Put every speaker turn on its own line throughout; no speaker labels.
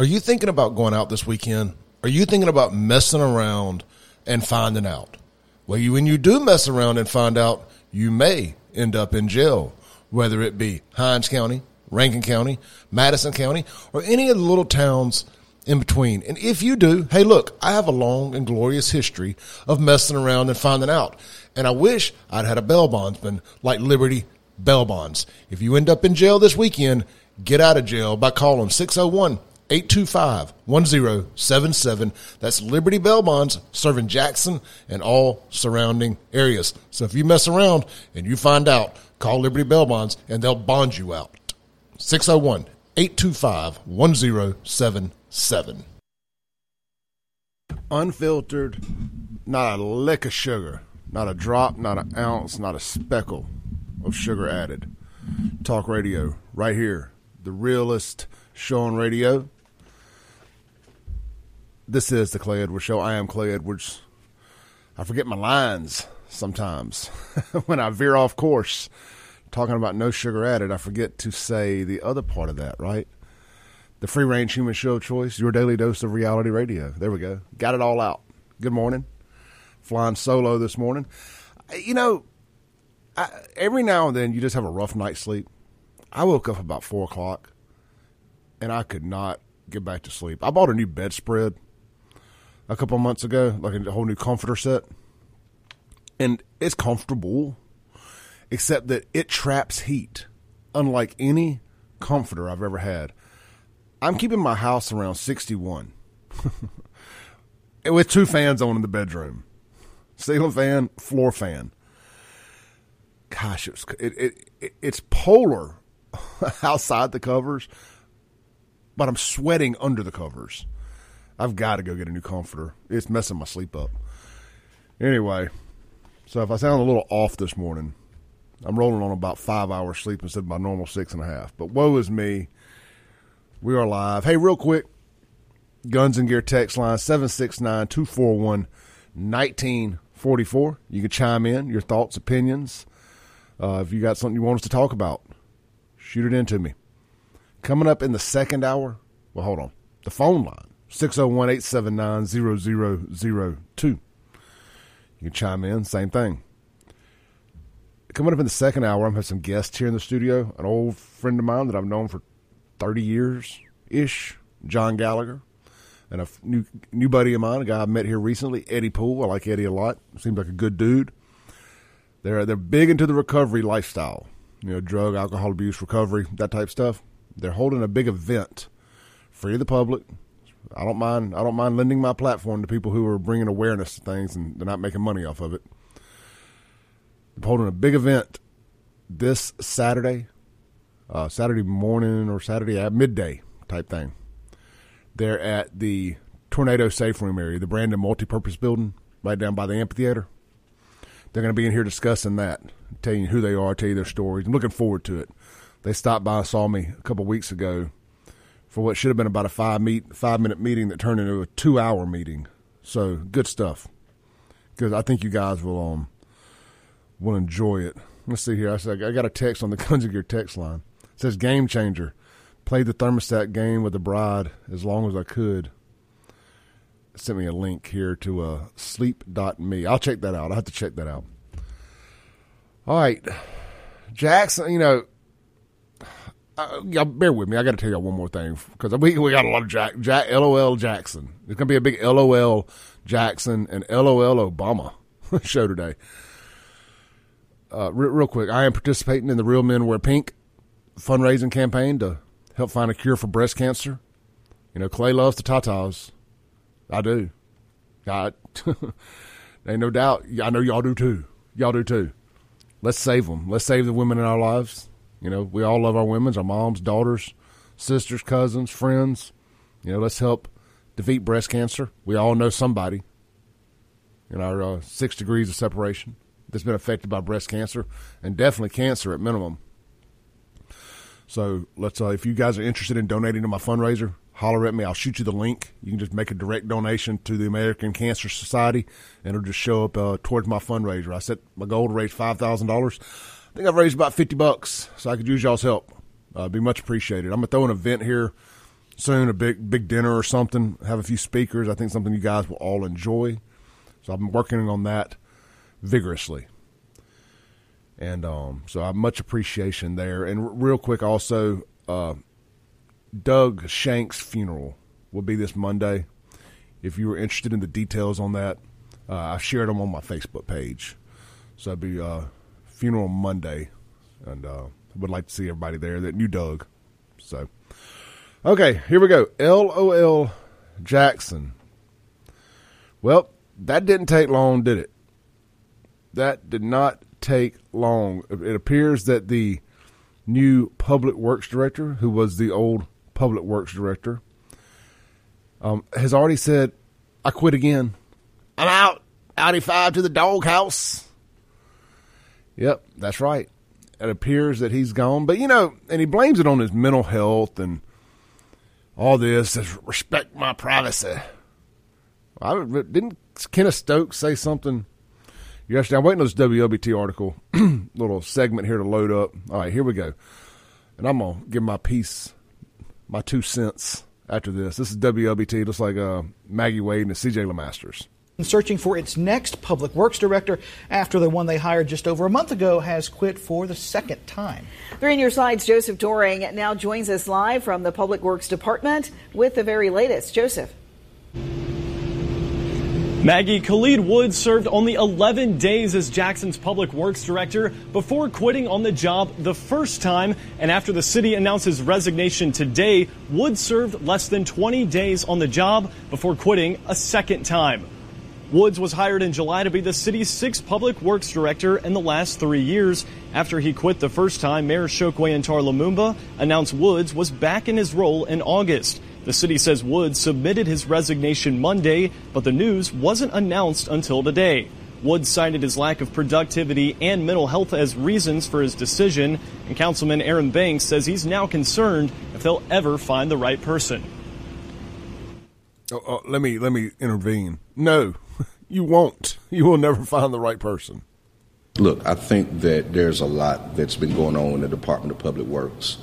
Are you thinking about going out this weekend? Are you thinking about messing around and finding out? Well, you, when you do mess around and find out, you may end up in jail, whether it be Hinds County, Rankin County, Madison County, or any of the little towns in between. And if you do, hey, look, I have a long and glorious history of messing around and finding out. And I wish I'd had a bail bondsman like Liberty Bail Bonds. If you end up in jail this weekend, get out of jail by calling 601 825 1077. That's Liberty Bail Bonds serving Jackson and all surrounding areas. So if you mess around and you find out, call Liberty Bail Bonds and they'll bond you out. 601 825 1077. Unfiltered, not a lick of sugar, not a drop, not an ounce, not a speckle of sugar added. Talk radio, right here. The realest show on radio. This is the Clay Edwards Show. I am Clay Edwards. I forget my lines sometimes when I veer off course talking about no sugar added, I forget to say the other part of that, right? The free range human show choice, your daily dose of reality radio. There we go. Got it all out. Good morning. Flying solo this morning. You know, I, every now and then you just have a rough night's sleep. I woke up about four o'clock and I could not get back to sleep. I bought a new bedspread a couple months ago, like a whole new comforter set. And it's comfortable except that it traps heat, unlike any comforter I've ever had. I'm keeping my house around 61 with two fans on in the bedroom ceiling fan, floor fan. Gosh, it it, it's polar outside the covers, but I'm sweating under the covers. I've got to go get a new comforter. It's messing my sleep up. Anyway, so if I sound a little off this morning, I'm rolling on about five hours sleep instead of my normal six and a half. But woe is me. We are live. Hey, real quick, Guns and Gear text line 769 241 1944. You can chime in your thoughts, opinions. Uh, if you got something you want us to talk about, shoot it into me. Coming up in the second hour, well, hold on. The phone line 601 879 0002. You can chime in, same thing coming up in the second hour, I'm having some guests here in the studio. An old friend of mine that I've known for 30 years ish, John Gallagher, and a new new buddy of mine, a guy I met here recently, Eddie Poole. I like Eddie a lot. Seems like a good dude. They're they're big into the recovery lifestyle, you know, drug, alcohol abuse, recovery, that type of stuff. They're holding a big event, free to the public. I don't mind. I don't mind lending my platform to people who are bringing awareness to things and they're not making money off of it I'm holding a big event this Saturday, uh, Saturday morning or Saturday at midday type thing. They're at the Tornado Safe Room area, the Brandon Multipurpose Building, right down by the amphitheater. They're going to be in here discussing that, telling you who they are, tell you their stories. I'm looking forward to it. They stopped by saw me a couple weeks ago for what should have been about a five meet five minute meeting that turned into a two hour meeting. So good stuff. Because I think you guys will um will enjoy it. Let's see here. I said I got a text on the Guns of Gear text line. It says game changer. Played the thermostat game with the bride as long as I could. Sent me a link here to uh, sleep.me. I'll check that out. I'll have to check that out. All right. Jackson, you know, uh, y'all bear with me. I got to tell y'all one more thing because we we got a lot of Jack, Jack LOL Jackson. There's gonna be a big LOL Jackson and LOL Obama show today uh, real, real quick, I am participating in the Real Men Wear Pink fundraising campaign to help find a cure for breast cancer. You know, Clay loves the Tatas. I do. I, ain't no doubt. I know y'all do too. Y'all do too. Let's save them. Let's save the women in our lives. You know, we all love our women's, our moms, daughters, sisters, cousins, friends. You know, let's help defeat breast cancer. We all know somebody in our uh, six degrees of separation that's been affected by breast cancer and definitely cancer at minimum. So let's uh, if you guys are interested in donating to my fundraiser, holler at me. I'll shoot you the link. You can just make a direct donation to the American Cancer Society, and it'll just show up uh, towards my fundraiser. I set my goal to raise five thousand dollars. I think I've raised about fifty bucks, so I could use y'all's help. Uh, be much appreciated. I'm gonna throw an event here soon, a big big dinner or something. Have a few speakers. I think something you guys will all enjoy. So I've been working on that vigorously, and um, so I have much appreciation there. And r- real quick, also, uh, Doug Shank's funeral will be this Monday. If you were interested in the details on that, uh, I shared them on my Facebook page. So I'd be uh, funeral Monday, and uh, would like to see everybody there that knew Doug. So, okay, here we go. LOL Jackson. Well, that didn't take long, did it? That did not take long. It appears that the new public works director, who was the old public works director, um, has already said, I quit again. I'm out. Audi 5 to the doghouse. Yep, that's right. It appears that he's gone. But, you know, and he blames it on his mental health and all this. Says, respect my privacy. I didn't Kenneth Stokes say something yesterday. I'm waiting on this WLBT article, little segment here to load up. All right, here we go. And I'm to give my piece, my two cents after this. This is WLBT, just like uh, Maggie Wade and CJ LeMasters
searching for its next public works director after the one they hired just over a month ago has quit for the second time.
Three News Side's Joseph Doring now joins us live from the Public Works Department with the very latest. Joseph.
Maggie Khalid Woods served only 11 days as Jackson's public works director before quitting on the job the first time. And after the city announced his resignation today, Woods served less than 20 days on the job before quitting a second time. Woods was hired in July to be the city's sixth public works director in the last three years. After he quit the first time, Mayor Chokwe Lumumba announced Woods was back in his role in August. The city says Woods submitted his resignation Monday, but the news wasn't announced until today. Woods cited his lack of productivity and mental health as reasons for his decision, and Councilman Aaron Banks says he's now concerned if they'll ever find the right person.
Oh, oh, let me let me intervene. No, you won't. You will never find the right person.
Look, I think that there's a lot that's been going on in the Department of Public Works.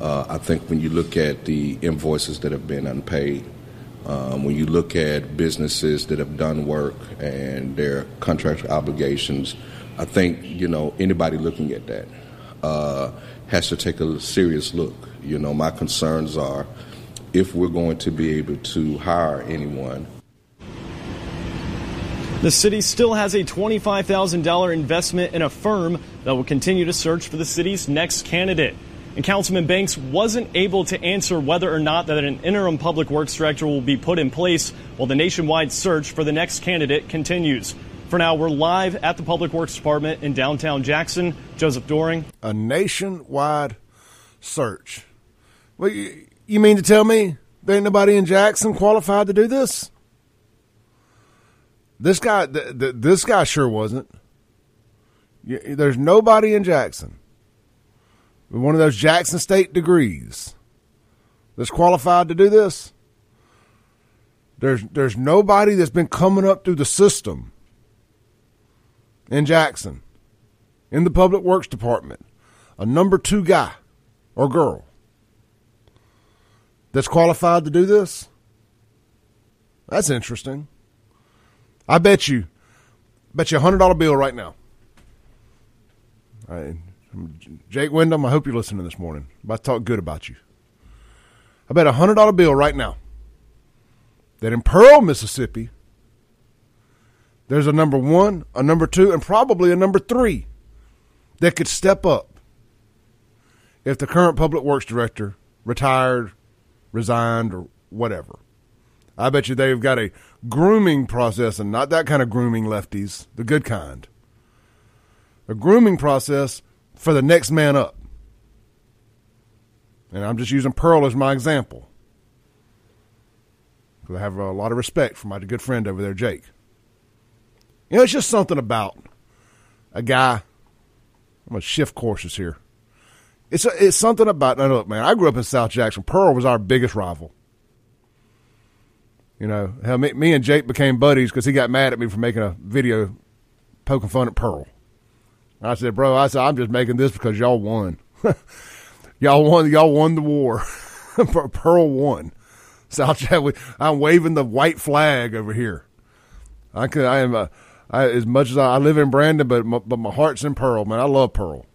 Uh, I think when you look at the invoices that have been unpaid, um, when you look at businesses that have done work and their contract obligations, I think you know anybody looking at that uh, has to take a serious look. You know, my concerns are if we're going to be able to hire anyone.
The city still has a $25,000 investment in a firm that will continue to search for the city's next candidate. And Councilman Banks wasn't able to answer whether or not that an interim public works director will be put in place while the nationwide search for the next candidate continues. For now, we're live at the Public Works Department in downtown Jackson. Joseph Doring.
A nationwide search. Well, you, mean to tell me there ain't nobody in Jackson qualified to do this? This guy, th- th- this guy sure wasn't. There's nobody in Jackson with one of those Jackson State degrees that's qualified to do this. There's there's nobody that's been coming up through the system in Jackson, in the public works department, a number two guy or girl that's qualified to do this. That's interesting. I bet you, bet you a hundred dollar bill right now. Right. Jake Windham, I hope you're listening this morning. I'm about to talk good about you. I bet a hundred dollar bill right now that in Pearl, Mississippi, there's a number one, a number two, and probably a number three that could step up if the current public works director retired, resigned, or whatever. I bet you they've got a grooming process and not that kind of grooming lefties, the good kind. A grooming process for the next man up. And I'm just using Pearl as my example. Because I have a lot of respect for my good friend over there, Jake. You know, it's just something about a guy. I'm going to shift courses here. It's, a, it's something about, now look, man, I grew up in South Jackson. Pearl was our biggest rival. You know, me, me and Jake became buddies because he got mad at me for making a video poking fun at Pearl. I said, bro, I said, I'm just making this because y'all won. y'all won. Y'all won the war. Pearl won. South Chadwick. I'm waving the white flag over here. I could. I am. A, I, as much as I, I live in Brandon, but my, but my heart's in Pearl, man. I love Pearl.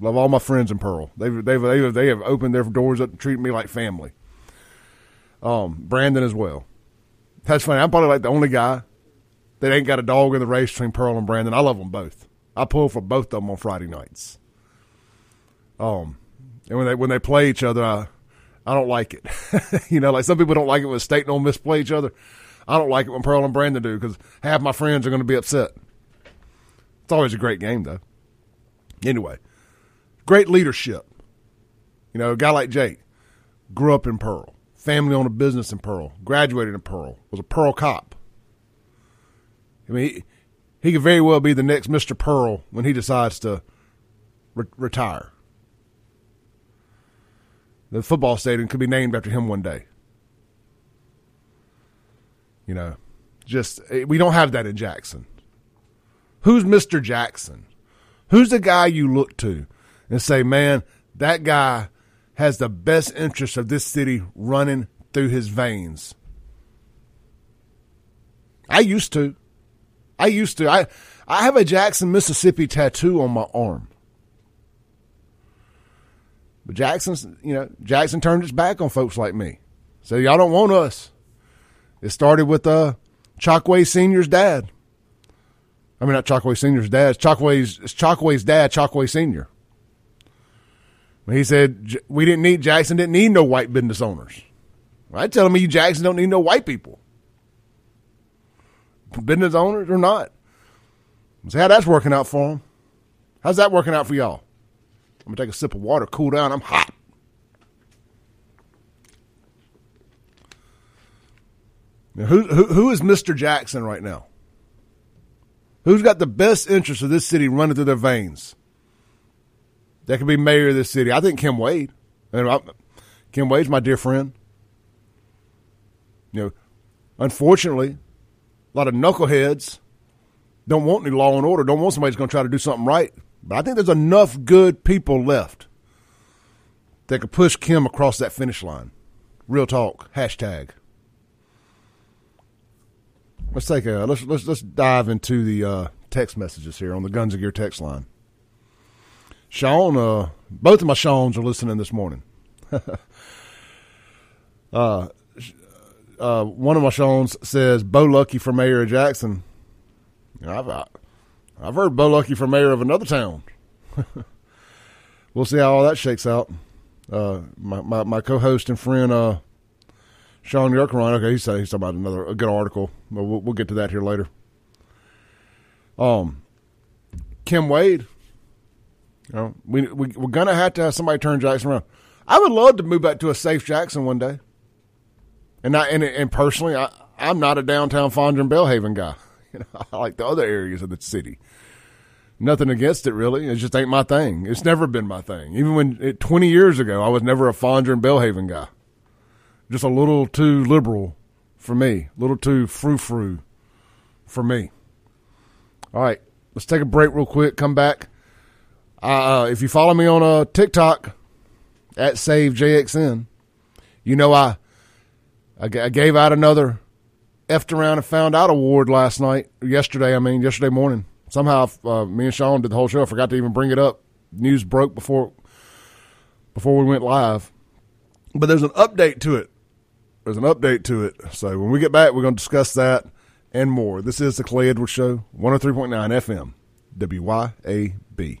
Love all my friends in Pearl. They've they've they have, they have opened their doors up and treated me like family. Um, Brandon as well. That's funny. I'm probably like the only guy that ain't got a dog in the race between Pearl and Brandon. I love them both. I pull for both of them on Friday nights. Um, and when they when they play each other, I I don't like it. you know, like some people don't like it when State and Ole Miss play each other. I don't like it when Pearl and Brandon do because half my friends are going to be upset. It's always a great game though. Anyway, great leadership. You know, a guy like Jake grew up in Pearl, family owned a business in Pearl, graduated in Pearl, was a Pearl cop. I mean, he, he could very well be the next Mr. Pearl when he decides to re- retire. The football stadium could be named after him one day. You know, just eh, we don't have that in Jackson. Who's Mr. Jackson? Who's the guy you look to and say, man, that guy has the best interest of this city running through his veins? I used to. I used to. I I have a Jackson, Mississippi tattoo on my arm. But Jackson's, you know, Jackson turned its back on folks like me. So y'all don't want us. It started with uh, Chokwe Senior's dad. I mean, not Chokwe Senior's dad. It's Chokwe's, it's Chokwe's dad, Chokwe Senior. He said we didn't need Jackson didn't need no white business owners. I tell him, me Jackson don't need no white people, business owners or not. See how that's working out for him. How's that working out for y'all? I'm gonna take a sip of water, cool down. I'm hot. Now, who, who who is Mr. Jackson right now? Who's got the best interest of this city running through their veins? That could be mayor of this city. I think Kim Wade. And I, Kim Wade's my dear friend. You know, unfortunately, a lot of knuckleheads don't want any law and order. Don't want somebody who's going to try to do something right. But I think there's enough good people left that could push Kim across that finish line. Real talk. Hashtag. Let's take a let's let's let's dive into the uh, text messages here on the Guns of Gear text line. Sean, uh, both of my Sean's are listening this morning. uh, uh, one of my Sean's says Bo Lucky for mayor of Jackson. I've I've heard Bo Lucky for mayor of another town. we'll see how all that shakes out. Uh, my, my, my co-host and friend uh, Sean Yerkeron, okay, he's, he's talking about another a good article. But we'll, we'll get to that here later. Um, Kim Wade, you know, we, we we're gonna have to have somebody turn Jackson around. I would love to move back to a safe Jackson one day. And I and, and personally, I, I'm not a downtown Fondren and Belhaven guy. You know, I like the other areas of the city. Nothing against it, really. It just ain't my thing. It's never been my thing. Even when it, 20 years ago, I was never a Fondren and Belhaven guy. Just a little too liberal for me, a little too frou frou for me. All right, let's take a break real quick. Come back. Uh, if you follow me on uh, TikTok at SaveJXN, you know I I, I gave out another effed around and found out award last night, yesterday. I mean, yesterday morning. Somehow, uh, me and Sean did the whole show. I forgot to even bring it up. News broke before before we went live. But there's an update to it. There's an update to it. So when we get back, we're going to discuss that and more. This is the Clay Edwards Show, 103.9 FM, WYAB.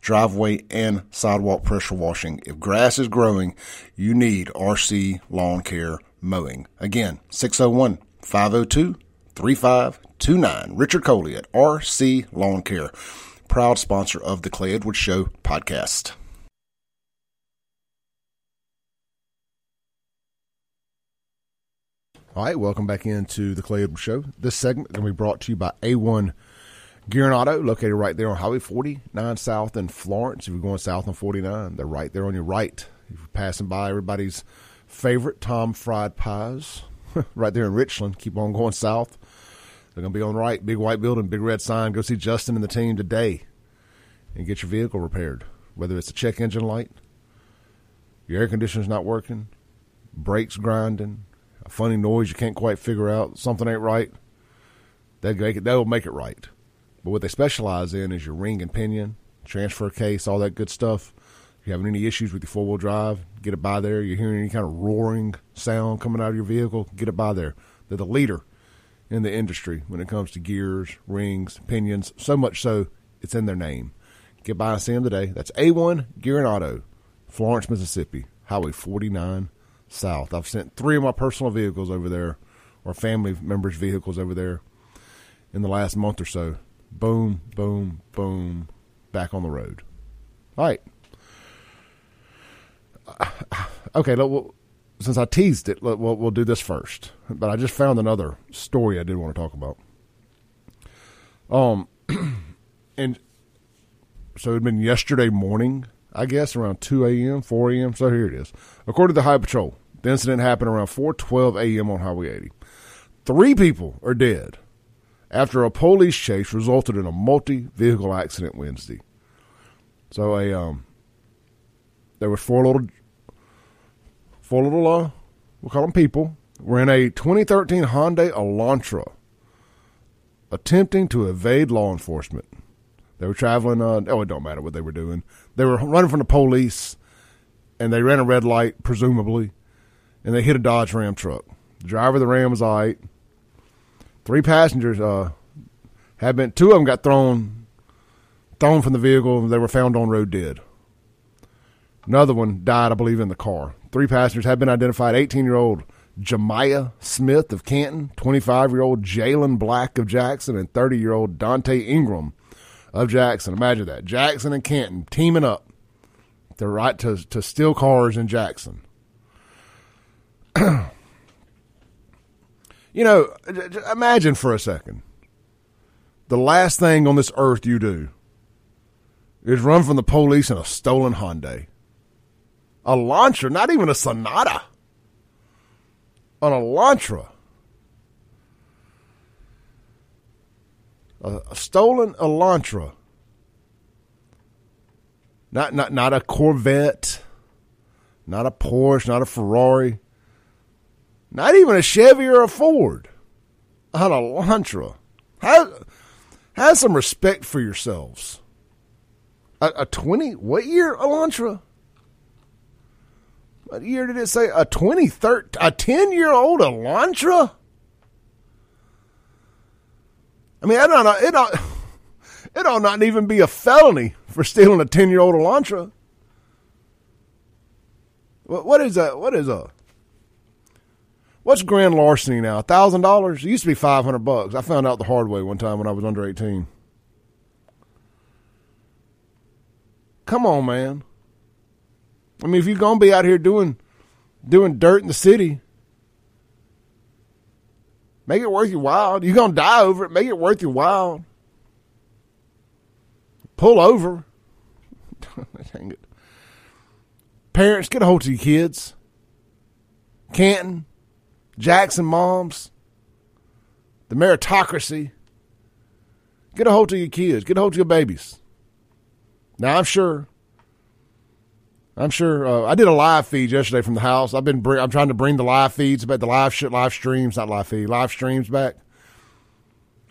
driveway, and sidewalk pressure washing. If grass is growing, you need RC Lawn Care Mowing. Again, 601 502 3529. Richard Coley at RC Lawn Care. proud sponsor of the Clay Edwards Show podcast. All right, welcome back into the Clay Edwards Show. This segment is going to be brought to you by A1 Gear and Auto, located right there on Highway 49 South in Florence. If you're going south on 49, they're right there on your right. If you're passing by everybody's favorite Tom Fried Pies, right there in Richland, keep on going south. They're going to be on the right. Big white building, big red sign. Go see Justin and the team today and get your vehicle repaired. Whether it's a check engine light, your air conditioner's not working, brakes grinding, a funny noise you can't quite figure out, something ain't right, it, they'll make it right. But what they specialize in is your ring and pinion, transfer case, all that good stuff. If you're having any issues with your four wheel drive, get it by there. You're hearing any kind of roaring sound coming out of your vehicle, get it by there. They're the leader in the industry when it comes to gears, rings, pinions, so much so it's in their name. Get by and see them today. That's A1 Gear and Auto, Florence, Mississippi, Highway 49 South. I've sent three of my personal vehicles over there, or family members' vehicles over there, in the last month or so. Boom, boom, boom, back on the road. All right. Okay, look, since I teased it, we'll, we'll do this first. But I just found another story I did want to talk about. Um, and so it had been yesterday morning, I guess, around 2 a.m., 4 a.m. So here it is. According to the High Patrol, the incident happened around 4:12 a.m. on Highway 80. Three people are dead after a police chase resulted in a multi-vehicle accident Wednesday. So a um, there were four little, four little, uh, we'll call them people, were in a 2013 Hyundai Elantra, attempting to evade law enforcement. They were traveling. Uh, oh, it don't matter what they were doing. They were running from the police, and they ran a red light, presumably, and they hit a Dodge Ram truck. The driver of the Ram was all right. Three passengers uh, had been. Two of them got thrown, thrown from the vehicle. and They were found on road dead. Another one died, I believe, in the car. Three passengers have been identified: 18-year-old Jemiah Smith of Canton, 25-year-old Jalen Black of Jackson, and 30-year-old Dante Ingram of Jackson. Imagine that. Jackson and Canton teaming up to right to, to steal cars in Jackson. you know, imagine for a second. The last thing on this earth you do is run from the police in a stolen Hyundai. Elantra, not even a Sonata. An Elantra. A, a stolen Elantra. Not not not a Corvette, not a Porsche, not a Ferrari, not even a Chevy or a Ford. An Elantra. Have, have some respect for yourselves. A, a 20, what year Elantra? What year did it say? A 2013, a 10 year old Elantra? I mean, I don't know. It don't, it ought not even be a felony for stealing a 10 year old Elantra. What is that? What is a. What's grand larceny now? thousand dollars? It used to be five hundred bucks. I found out the hard way one time when I was under eighteen. Come on, man. I mean, if you're gonna be out here doing doing dirt in the city, make it worth your while. You're gonna die over it. Make it worth your while. Pull over. Dang it. Parents, get a hold of your kids. Canton, Jackson moms, the meritocracy. Get a hold of your kids. Get a hold of your babies. Now, I'm sure. I'm sure. Uh, I did a live feed yesterday from the house. I've been. I'm trying to bring the live feeds back, the live shit, live streams, not live feed, live streams back.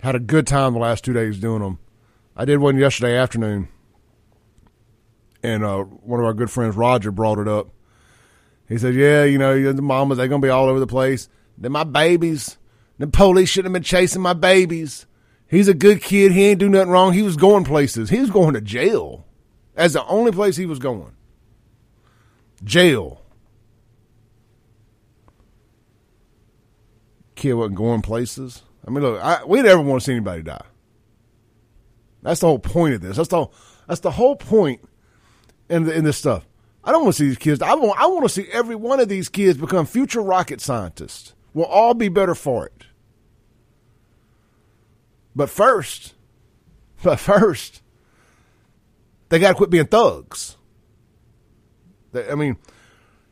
Had a good time the last two days doing them. I did one yesterday afternoon, and uh, one of our good friends, Roger, brought it up. He said, "Yeah, you know, the mamas they're gonna be all over the place. Then my babies, the police shouldn't have been chasing my babies. He's a good kid. He ain't do nothing wrong. He was going places. He was going to jail. As the only place he was going, jail. Kid wasn't going places. I mean, look, I, we never want to see anybody die. That's the whole point of this. That's the that's the whole point in the, in this stuff. I don't want to see these kids. I want I want to see every one of these kids become future rocket scientists. We'll all be better for it. But first, but first, they got to quit being thugs. I mean,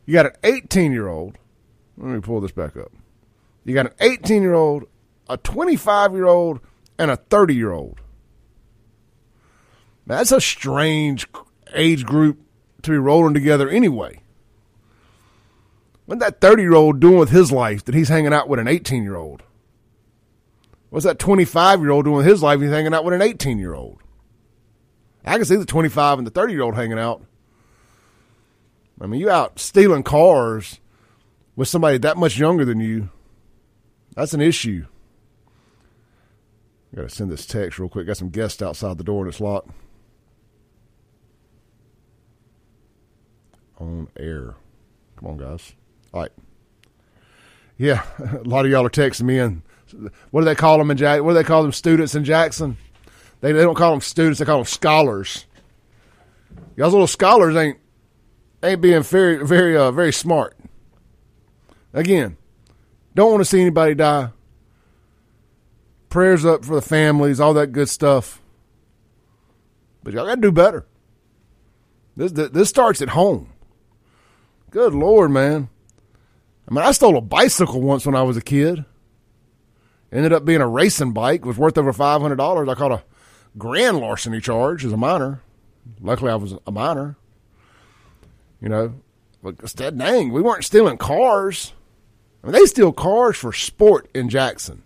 you got an 18 year old. Let me pull this back up. You got an 18 year old, a 25 year old, and a 30 year old. That's a strange age group to be rolling together anyway. What's that 30 year old doing with his life that he's hanging out with an 18 year old? What's that 25 year old doing with his life he's hanging out with an 18 year old? I can see the 25 and the 30 year old hanging out. I mean, you out stealing cars with somebody that much younger than you. That's an issue. I got to send this text real quick. Got some guests outside the door and it's locked. On air. Come on, guys. All right. Yeah, a lot of y'all are texting me and what do they call them in Jack? What do they call them? Students in Jackson. They they don't call them students. They call them scholars. Y'all's little scholars ain't ain't being very very uh, very smart. Again, don't want to see anybody die. Prayers up for the families, all that good stuff. But y'all got to do better. This this starts at home. Good lord, man. I mean, I stole a bicycle once when I was a kid. Ended up being a racing bike, was worth over five hundred dollars. I caught a grand larceny charge as a minor. Luckily, I was a minor. You know, but instead, dang, we weren't stealing cars. I mean, they steal cars for sport in Jackson.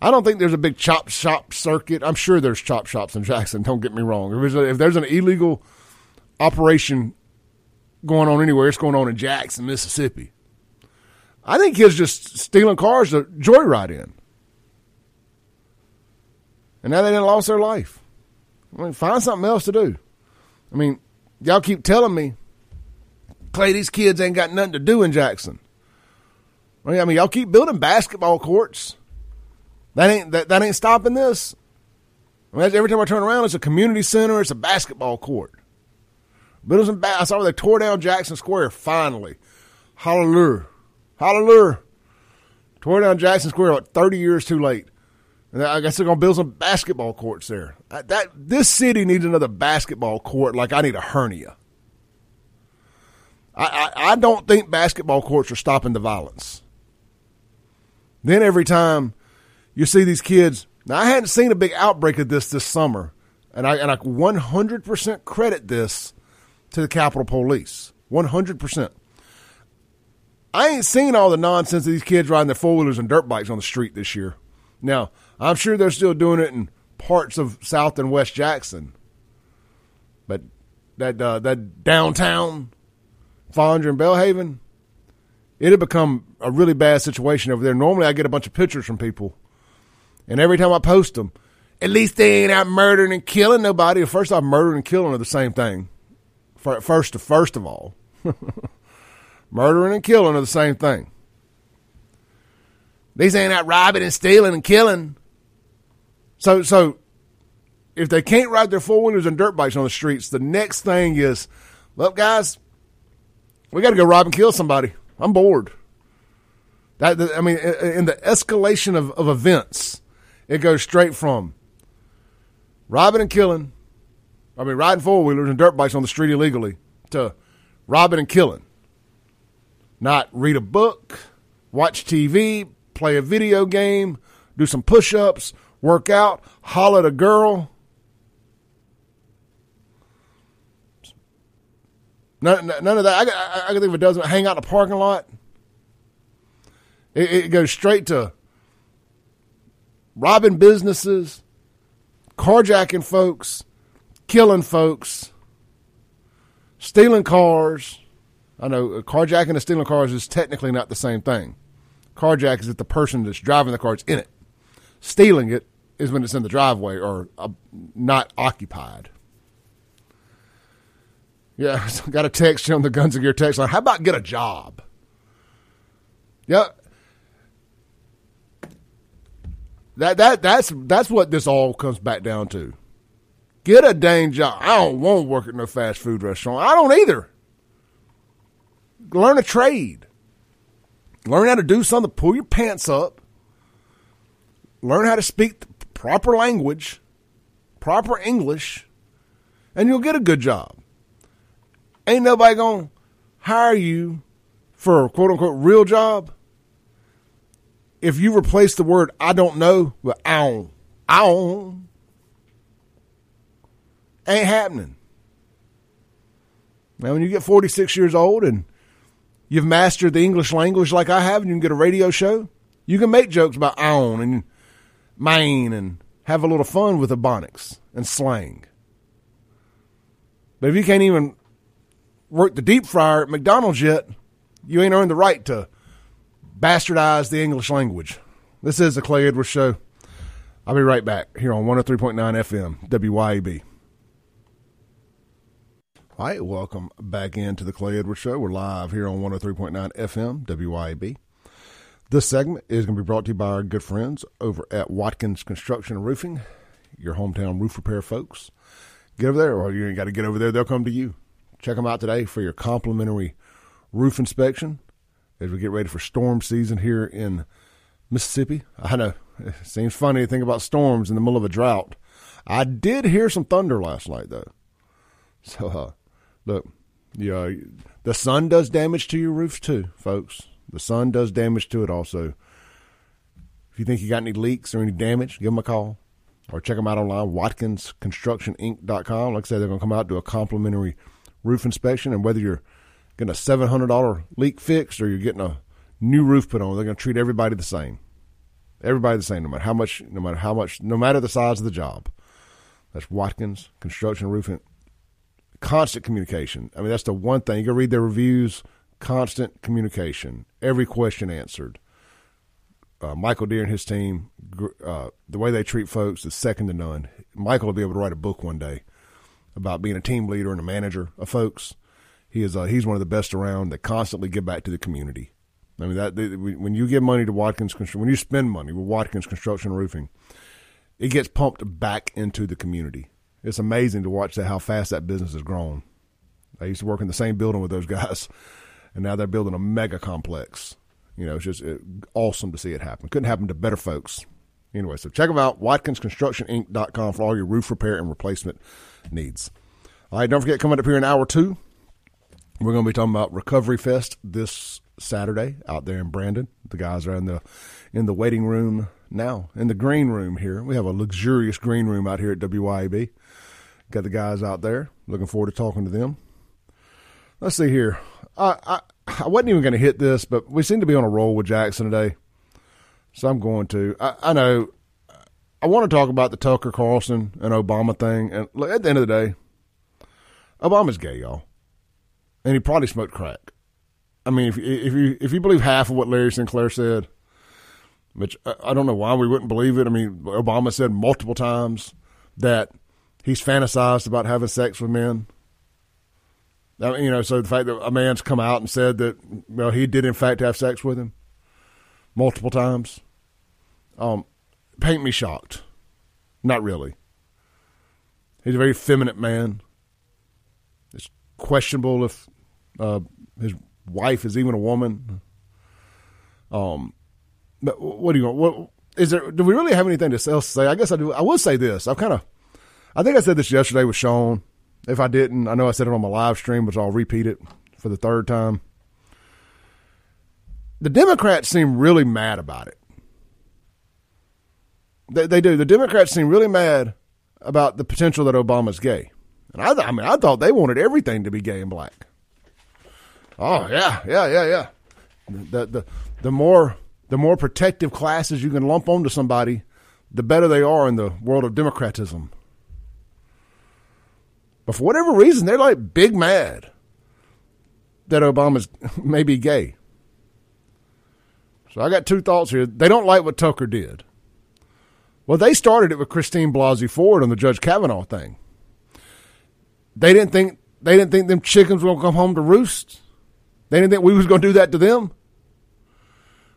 I don't think there's a big chop shop circuit. I'm sure there's chop shops in Jackson. Don't get me wrong. If there's, a, if there's an illegal operation going on anywhere, it's going on in Jackson, Mississippi. I think kids just stealing cars to joyride in. And now they didn't lost their life. I mean, find something else to do. I mean, y'all keep telling me, Clay, these kids ain't got nothing to do in Jackson. I mean, y'all keep building basketball courts. That ain't that, that ain't stopping this. I mean, every time I turn around, it's a community center. It's a basketball court. Building some. Ba- I saw where they tore down Jackson Square. Finally, hallelujah. Hallelujah. Tore down Jackson Square like 30 years too late. And I guess they're going to build some basketball courts there. That This city needs another basketball court like I need a hernia. I, I, I don't think basketball courts are stopping the violence. Then every time you see these kids, now I hadn't seen a big outbreak of this this summer, and I and I 100% credit this to the Capitol Police. 100%. I ain't seen all the nonsense of these kids riding their four wheelers and dirt bikes on the street this year. Now, I'm sure they're still doing it in parts of South and West Jackson, but that uh, that downtown Fondren and Belhaven, it had become a really bad situation over there. Normally, I get a bunch of pictures from people, and every time I post them, at least they ain't out murdering and killing nobody. First off, murdering and killing are the same thing. First, first of all. Murdering and killing are the same thing. These ain't out robbing and stealing and killing. So, so if they can't ride their four wheelers and dirt bikes on the streets, the next thing is, well, guys, we got to go rob and kill somebody. I'm bored. That, I mean, in the escalation of, of events, it goes straight from robbing and killing. I mean, riding four wheelers and dirt bikes on the street illegally to robbing and killing not read a book, watch TV, play a video game, do some push ups, work out, holler at a girl. None, none of that. I, I, I can think of a dozen. Hang out in the parking lot. It, it goes straight to robbing businesses, carjacking folks, killing folks, stealing cars I know carjacking and stealing cars is technically not the same thing. Carjack is if the person that's driving the car is in it. Stealing it is when it's in the driveway or uh, not occupied. Yeah, got a text on the Guns of Gear text line. How about get a job? Yeah. That that that's that's what this all comes back down to. Get a dang job. I don't want to work at no fast food restaurant. I don't either. Learn a trade. Learn how to do something. Pull your pants up. Learn how to speak proper language, proper English, and you'll get a good job. Ain't nobody gonna hire you for a quote unquote real job if you replace the word I don't know with I don't, I don't, ain't happening. Now, when you get 46 years old and you've mastered the English language like I have, and you can get a radio show, you can make jokes about on and mine and have a little fun with ebonics and slang. But if you can't even work the deep fryer at McDonald's yet, you ain't earned the right to bastardize the English language. This is the Clay Edwards Show. I'll be right back here on 103.9 FM, WYAB. All right, welcome back into the Clay Edwards Show. We're live here on 103.9 FM, WYAB. This segment is going to be brought to you by our good friends over at Watkins Construction and Roofing, your hometown roof repair folks. Get over there, or you ain't got to get over there, they'll come to you. Check them out today for your complimentary roof inspection as we get ready for storm season here in Mississippi. I know it seems funny to think about storms in the middle of a drought. I did hear some thunder last night, though. So, uh, look, yeah, the sun does damage to your roofs too, folks. The sun does damage to it also. If you think you got any leaks or any damage, give them a call or check them out online, watkinsconstructioninc.com. Like I said, they're going to come out do a complimentary roof inspection, and whether you're getting a seven hundred dollar leak fixed or you're getting a new roof put on, they're going to treat everybody the same. Everybody the same, no matter how much, no matter how much, no matter the size of the job. That's Watkins Construction Roofing. Constant communication. I mean, that's the one thing. You go read their reviews. Constant communication. Every question answered. Uh, Michael Deere and his team, uh, the way they treat folks is second to none. Michael will be able to write a book one day about being a team leader and a manager of folks. He is uh, he's one of the best around that constantly give back to the community. I mean that they, when you give money to Watkins Construction, when you spend money with Watkins Construction Roofing, it gets pumped back into the community. It's amazing to watch that how fast that business has grown. I used to work in the same building with those guys, and now they're building a mega complex. You know, it's just it, awesome to see it happen. Couldn't happen to better folks. Anyway, so check them out, watkinsconstructioninc.com for all your roof repair and replacement needs. All right, don't forget, coming up here in hour two, we're going to be talking about Recovery Fest this Saturday out there in Brandon. The guys are in the in the waiting room now, in the green room here. We have a luxurious green room out here at WYAB. Got the guys out there. Looking forward to talking to them. Let's see here. I I, I wasn't even going to hit this, but we seem to be on a roll with Jackson today, so I'm going to. I, I know. I want to talk about the Tucker Carlson and Obama thing, and at the end of the day, Obama's gay, y'all and he probably smoked crack. I mean, if if you if you believe half of what Larry Sinclair said, which uh, I don't know why we wouldn't believe it. I mean, Obama said multiple times that he's fantasized about having sex with men. I mean, you know, so the fact that a man's come out and said that well, he did in fact have sex with him multiple times, um, paint me shocked. Not really. He's a very feminine man It's questionable if uh, his wife is even a woman. Um, but what do you want? What is there? Do we really have anything to say? I guess I do. I will say this. I've kind of, I think I said this yesterday with Sean. If I didn't, I know I said it on my live stream, but I'll repeat it for the third time. The Democrats seem really mad about it. They, they do. The Democrats seem really mad about the potential that Obama's gay. And I, I mean, I thought they wanted everything to be gay and black. Oh yeah, yeah, yeah, yeah. The the the more the more protective classes you can lump onto somebody, the better they are in the world of democratism. But for whatever reason, they're like big mad that Obama's maybe gay. So I got two thoughts here. They don't like what Tucker did. Well, they started it with Christine Blasey Ford on the Judge Kavanaugh thing. They didn't think they didn't think them chickens were gonna come home to roost. They didn't think we was gonna do that to them.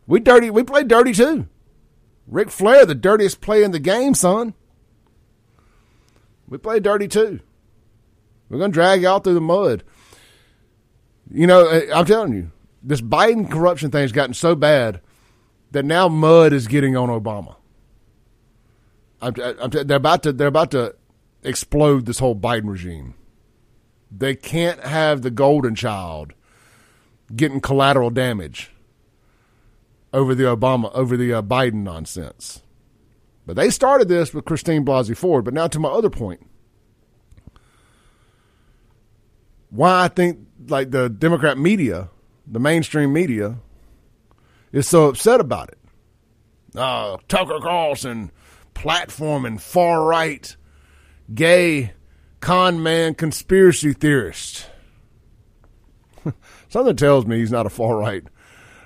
We dirty. We played dirty too. Ric Flair, the dirtiest play in the game, son. We played dirty too. We're going to drag y'all through the mud. You know, eh, I'm telling you, this Biden corruption thing has gotten so bad that now mud is getting on Obama. I'm, I'm, they're about to they're about to explode this whole Biden regime. They can't have the golden child getting collateral damage over the Obama over the uh, Biden nonsense. But they started this with Christine Blasey Ford. But now to my other point, why I think like the Democrat media, the mainstream media, is so upset about it. Uh, Tucker Carlson platforming far right, gay, con man, conspiracy theorist. something tells me he's not a far right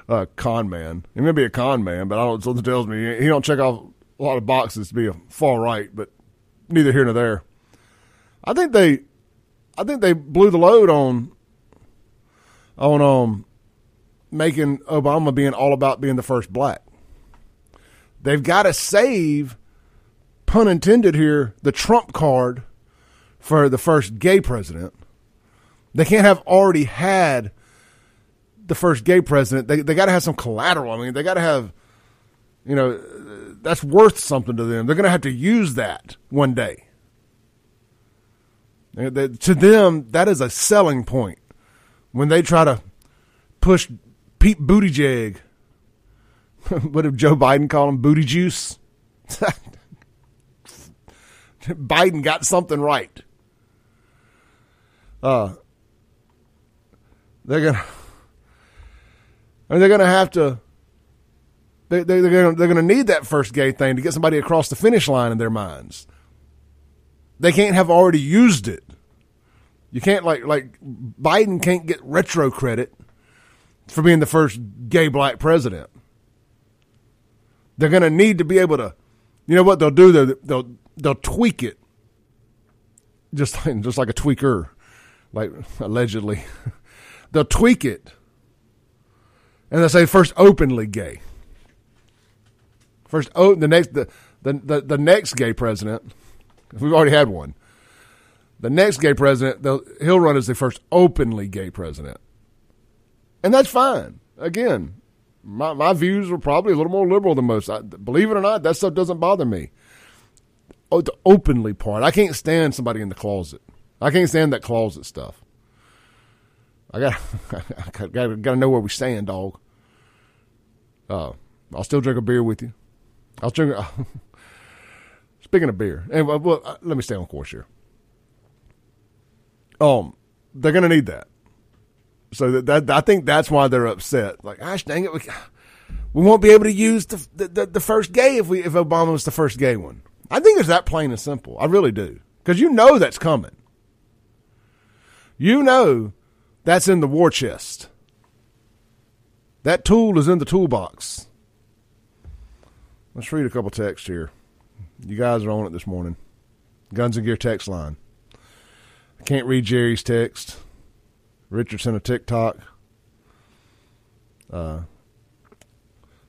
uh, con man. He may be a con man, but I don't. Something tells me he don't check off a lot of boxes to be a far right. But neither here nor there. I think they, I think they blew the load on, on um, making Obama being all about being the first black. They've got to save, pun intended here, the Trump card for the first gay president. They can't have already had the first gay president, they they got to have some collateral. I mean, they got to have, you know, that's worth something to them. They're going to have to use that one day. To them, that is a selling point when they try to push Pete Buttigieg. what did Joe Biden call him? Booty juice. Biden got something right. Uh, they're gonna and they're to have to. They, they, they're going they're to need that first gay thing to get somebody across the finish line in their minds. They can't have already used it. You can't like like Biden can't get retro credit for being the first gay black president. They're going to need to be able to, you know what they'll do? They'll they'll, they'll tweak it, just like, just like a tweaker, like allegedly. they'll tweak it and they'll say first openly gay. First, oh, the next the, the the the next gay president. We've already had one. The next gay president, he'll run as the first openly gay president, and that's fine. Again, my my views are probably a little more liberal than most. I, believe it or not, that stuff doesn't bother me. Oh, the openly part, I can't stand somebody in the closet. I can't stand that closet stuff. I got got got to know where we stand, dog. Uh, I'll still drink a beer with you. I'll drink. Uh, speaking of beer, and well, uh, let me stay on course here. Um, they're going to need that. So that, that, I think that's why they're upset. Like, gosh dang it, we, we won't be able to use the, the the first gay if we if Obama was the first gay one. I think it's that plain and simple. I really do because you know that's coming. You know that's in the war chest. That tool is in the toolbox. Let's read a couple texts here. You guys are on it this morning. Guns and Gear text line. Can't read Jerry's text. Richard sent a TikTok. Uh,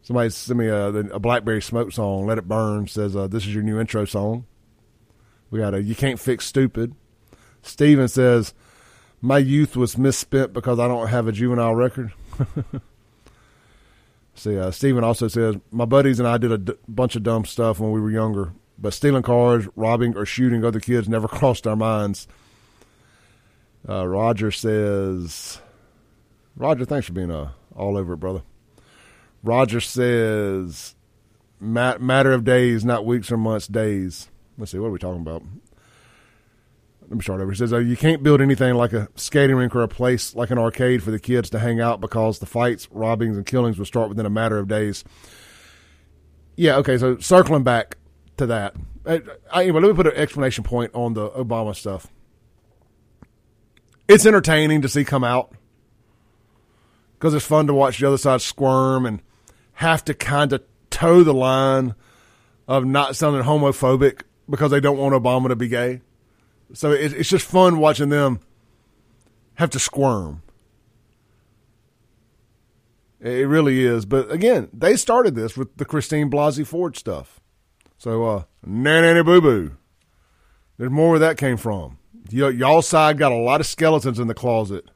somebody sent me a, a Blackberry Smoke song. Let it burn. Says uh, this is your new intro song. We got a you can't fix stupid. Steven says my youth was misspent because I don't have a juvenile record. See, uh, Steven also says, My buddies and I did a d- bunch of dumb stuff when we were younger, but stealing cars, robbing, or shooting other kids never crossed our minds. Uh, Roger says, Roger, thanks for being uh, all over it, brother. Roger says, matter of days, not weeks or months, days. Let's see, what are we talking about? let me start over. He says, oh, You can't build anything like a skating rink or a place like an arcade for the kids to hang out because the fights, robbings, and killings will start within a matter of days. Yeah, okay, so circling back to that. I, I, anyway, let me put an explanation point on the Obama stuff. It's entertaining to see come out because it's fun to watch the other side squirm and have to kind of toe the line of not sounding homophobic because they don't want Obama to be gay. So it, it's just fun watching them have to squirm. It really is. But again, they started this with the Christine Blasey Ford stuff. So, uh, nanny boo boo. There's more where that came from. Y- y'all side got a lot of skeletons in the closet.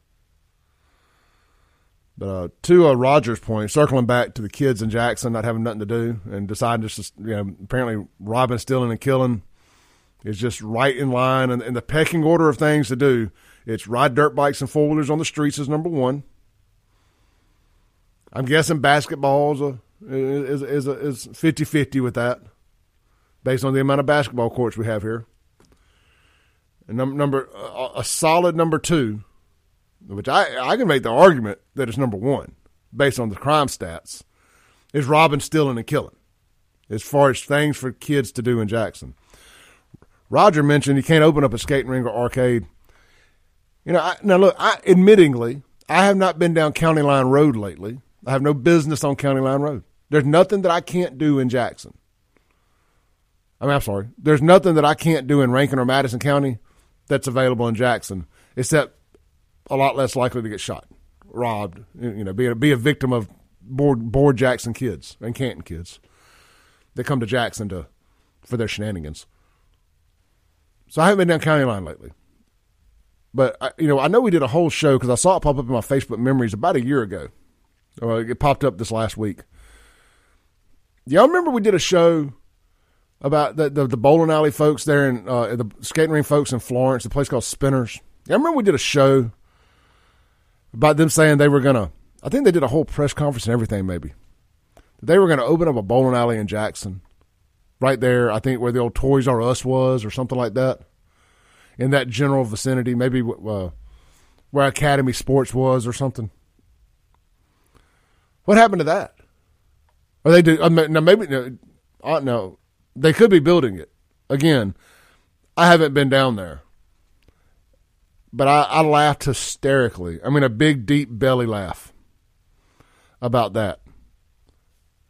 But uh, to uh, Roger's point, circling back to the kids in Jackson not having nothing to do and deciding just to, you know, apparently robbing, stealing, and killing is just right in line. And, and the pecking order of things to do, it's ride dirt bikes and four wheelers on the streets is number one. I'm guessing basketball is a, is, is, is 50-50 with that based on the amount of basketball courts we have here. And num- number a, a solid number two, which I I can make the argument that it's number one based on the crime stats, is robbing, stealing, and killing. As far as things for kids to do in Jackson, Roger mentioned you can't open up a skating ring or arcade. You know, I, now look, I admittingly I have not been down County Line Road lately. I have no business on County Line Road. There's nothing that I can't do in Jackson. I mean, I'm sorry. There's nothing that I can't do in Rankin or Madison County that's available in Jackson, except a lot less likely to get shot, robbed, you know, be a, be a victim of bored, bored Jackson kids and Canton kids that come to Jackson to for their shenanigans. So I haven't been down county line lately. But, I, you know, I know we did a whole show because I saw it pop up in my Facebook memories about a year ago. It popped up this last week. Y'all remember we did a show about the, the, the bowling alley folks there in uh, the skating ring folks in Florence, a place called Spinners. I remember we did a show about them saying they were gonna. I think they did a whole press conference and everything. Maybe they were gonna open up a bowling alley in Jackson, right there. I think where the old Toys R Us was, or something like that, in that general vicinity. Maybe uh, where Academy Sports was, or something. What happened to that? Or they do? Uh, now maybe uh, no they could be building it. Again, I haven't been down there. But I, I laughed hysterically. I mean, a big, deep belly laugh about that.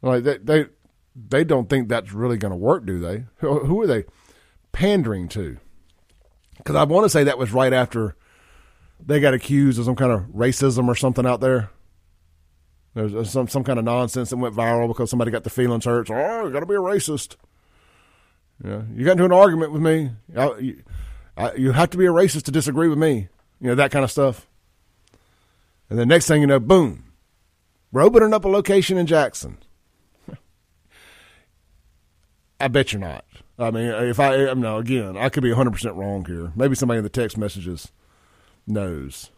Like they, they, they don't think that's really going to work, do they? Who, who are they pandering to? Because I want to say that was right after they got accused of some kind of racism or something out there. There's some some kind of nonsense that went viral because somebody got the feelings hurt. oh, you got to be a racist. Yeah, you got into an argument with me. I, you, I, you have to be a racist to disagree with me. You know that kind of stuff. And the next thing you know, boom, we're opening up a location in Jackson. I bet you're not. I mean, if I, I no, again, I could be 100 percent wrong here. Maybe somebody in the text messages knows.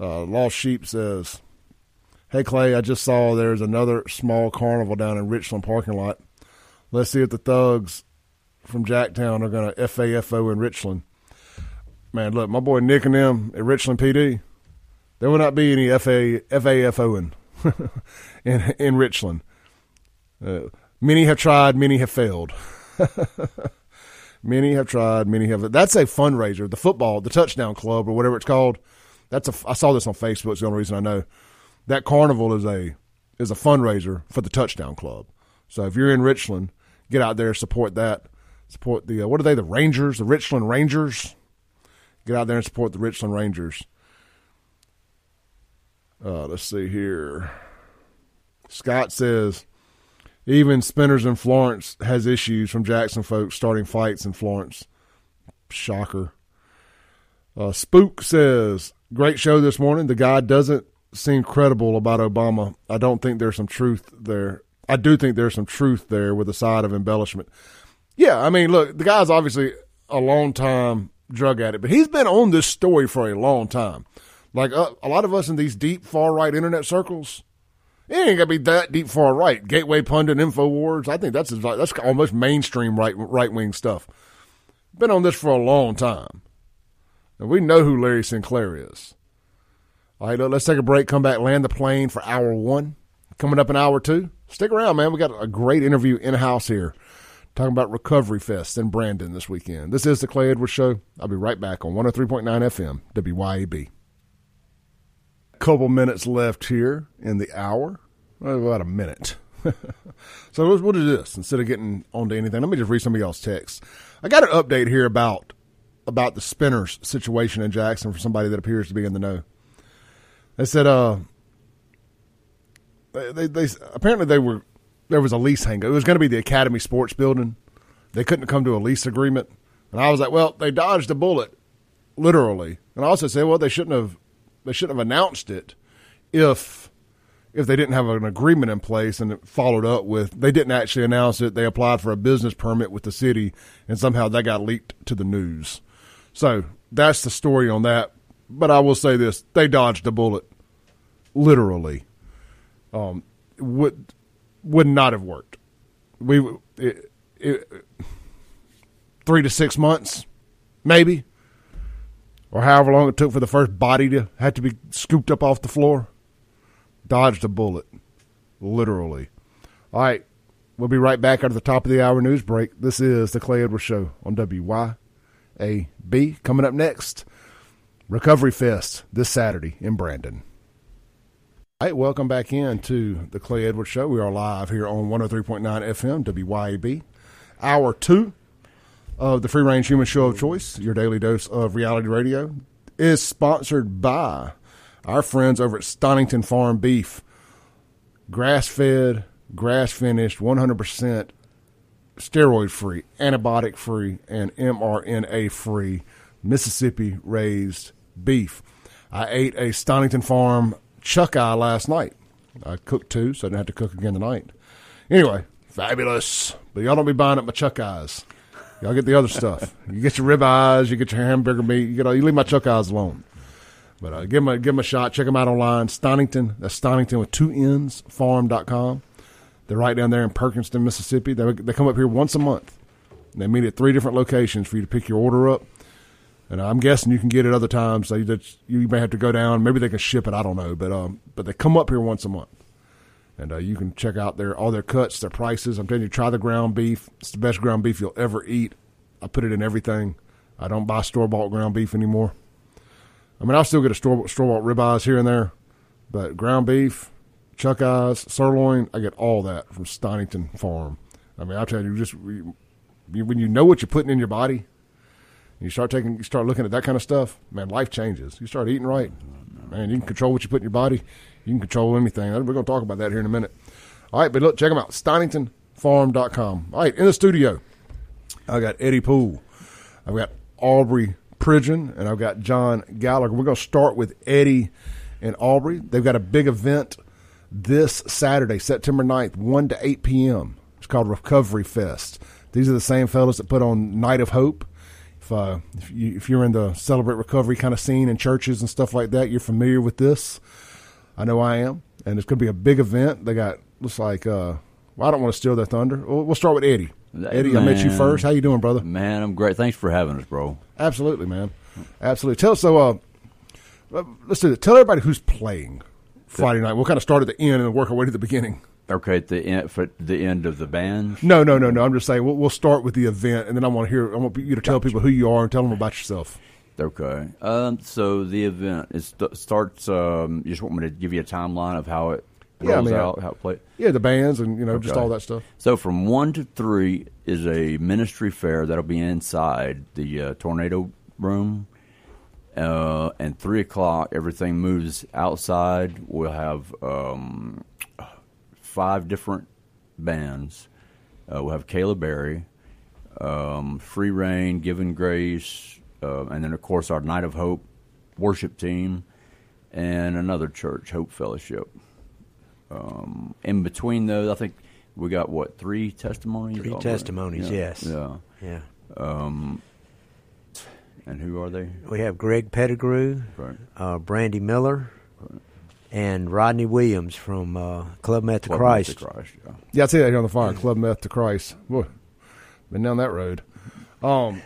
Uh, Lost Sheep says, "Hey Clay, I just saw there's another small carnival down in Richland parking lot." Let's see if the thugs from Jacktown are going to FAFO in Richland. Man, look, my boy Nick and them at Richland PD, there will not be any FA, FAFOing in, in Richland. Uh, many have tried, many have failed. many have tried, many have. That's a fundraiser. The football, the touchdown club, or whatever it's called. That's a. I saw this on Facebook. It's the only reason I know. That carnival is a is a fundraiser for the touchdown club. So if you're in Richland, get out there, support that. Support the, uh, what are they, the Rangers, the Richland Rangers? Get out there and support the Richland Rangers. Uh, let's see here. Scott says, even Spinners in Florence has issues from Jackson folks starting fights in Florence. Shocker. Uh, Spook says, great show this morning. The guy doesn't seem credible about Obama. I don't think there's some truth there. I do think there's some truth there with a side of embellishment. Yeah, I mean, look, the guy's obviously a long time drug addict, but he's been on this story for a long time. Like uh, a lot of us in these deep far right internet circles, it ain't gonna be that deep far right. Gateway pundit, Infowars. I think that's that's almost mainstream right right wing stuff. Been on this for a long time, and we know who Larry Sinclair is. All right, let's take a break. Come back, land the plane for hour one. Coming up an hour or two. Stick around, man. We got a great interview in house here talking about Recovery Fest in Brandon this weekend. This is the Clay Edwards Show. I'll be right back on 103.9 FM, WYAB. A Couple minutes left here in the hour. About a minute. so we'll do this instead of getting onto anything. Let me just read some of y'all's texts. I got an update here about about the spinners situation in Jackson for somebody that appears to be in the know. They said, uh, they, they, apparently they were there was a lease hang. It was going to be the Academy Sports Building. They couldn't come to a lease agreement, and I was like, well, they dodged a bullet, literally. And I also said, well, they shouldn't have they shouldn't have announced it if if they didn't have an agreement in place and it followed up with they didn't actually announce it. They applied for a business permit with the city, and somehow that got leaked to the news. So that's the story on that. But I will say this: they dodged a bullet, literally. Um, would would not have worked. We it, it, three to six months, maybe, or however long it took for the first body to have to be scooped up off the floor. Dodged a bullet, literally. All right, we'll be right back after the top of the hour news break. This is the Clay Edwards Show on WYAB. Coming up next, Recovery Fest this Saturday in Brandon. All right, welcome back in to the Clay Edwards Show. We are live here on 103.9 FM, WYAB. Hour two of the Free Range Human Show of Choice, your daily dose of reality radio, is sponsored by our friends over at Stonington Farm Beef. Grass fed, grass finished, 100% steroid free, antibiotic free, and mRNA free Mississippi raised beef. I ate a Stonington Farm chuck eye last night. I cooked two, so I didn't have to cook again tonight. Anyway, fabulous. But y'all don't be buying up my chuck eyes. Y'all get the other stuff. You get your rib eyes, you get your hamburger meat. You get all, you leave my chuck eyes alone. But uh, give them a give them a shot. Check them out online. Stonington. That's Stonington with two N's. Farm.com. They're right down there in Perkinston, Mississippi. They they come up here once a month. They meet at three different locations for you to pick your order up. And I'm guessing you can get it other times. You, may have to go down. Maybe they can ship it. I don't know. But um, but they come up here once a month, and uh, you can check out their all their cuts, their prices. I'm telling you, try the ground beef. It's the best ground beef you'll ever eat. I put it in everything. I don't buy store bought ground beef anymore. I mean, I'll still get a store store bought ribeyes here and there, but ground beef, chuck eyes, sirloin, I get all that from Stonington Farm. I mean, I'll tell you, just when you know what you're putting in your body you start taking, you start looking at that kind of stuff, man, life changes. You start eating right, man. You can control what you put in your body. You can control anything. We're going to talk about that here in a minute. All right, but look, check them out, StoningtonFarm.com. All right, in the studio, I got Eddie Poole, I've got Aubrey Pridgeon, and I've got John Gallagher. We're going to start with Eddie and Aubrey. They've got a big event this Saturday, September 9th, 1 to 8 p.m. It's called Recovery Fest. These are the same fellows that put on Night of Hope if uh, if, you, if you're in the celebrate recovery kind of scene in churches and stuff like that, you're familiar with this. I know I am, and it's going to be a big event. They got looks like. Uh, well, I don't want to steal their thunder. We'll, we'll start with Eddie. Eddie, man, I met you first. How you doing, brother?
Man, I'm great. Thanks for having us, bro.
Absolutely, man. Absolutely. Tell us so. Uh, let's do it. Tell everybody who's playing Friday night. We'll kind of start at the end and work our way to the beginning.
Okay, at the end for the end of the band.
No, no, no, no. I'm just saying we'll, we'll start with the event, and then I want to hear. I want you to tell gotcha. people who you are and tell them about yourself.
Okay. Um, so the event it st- starts. Um, you just want me to give you a timeline of how it rolls yeah, I mean, out, how it plays.
Yeah, the bands and you know okay. just all that stuff.
So from one to three is a ministry fair that'll be inside the uh, tornado room. Uh, and three o'clock, everything moves outside. We'll have um, five different bands. Uh, we'll have Caleb Berry, um, Free Reign, Given Grace, uh, and then of course our Night of Hope worship team, and another church, Hope Fellowship. Um, in between those, I think we got what three testimonies?
Three testimonies,
yeah.
yes.
Yeah.
Yeah.
Um, and who are they?
We have Greg Pettigrew, right. uh, Brandy Miller, and Rodney Williams from uh, Club Meth to
Club
Christ.
Meth to Christ yeah.
yeah, I see that here on the fire. Club Meth to Christ. Boy, been down that road. Um,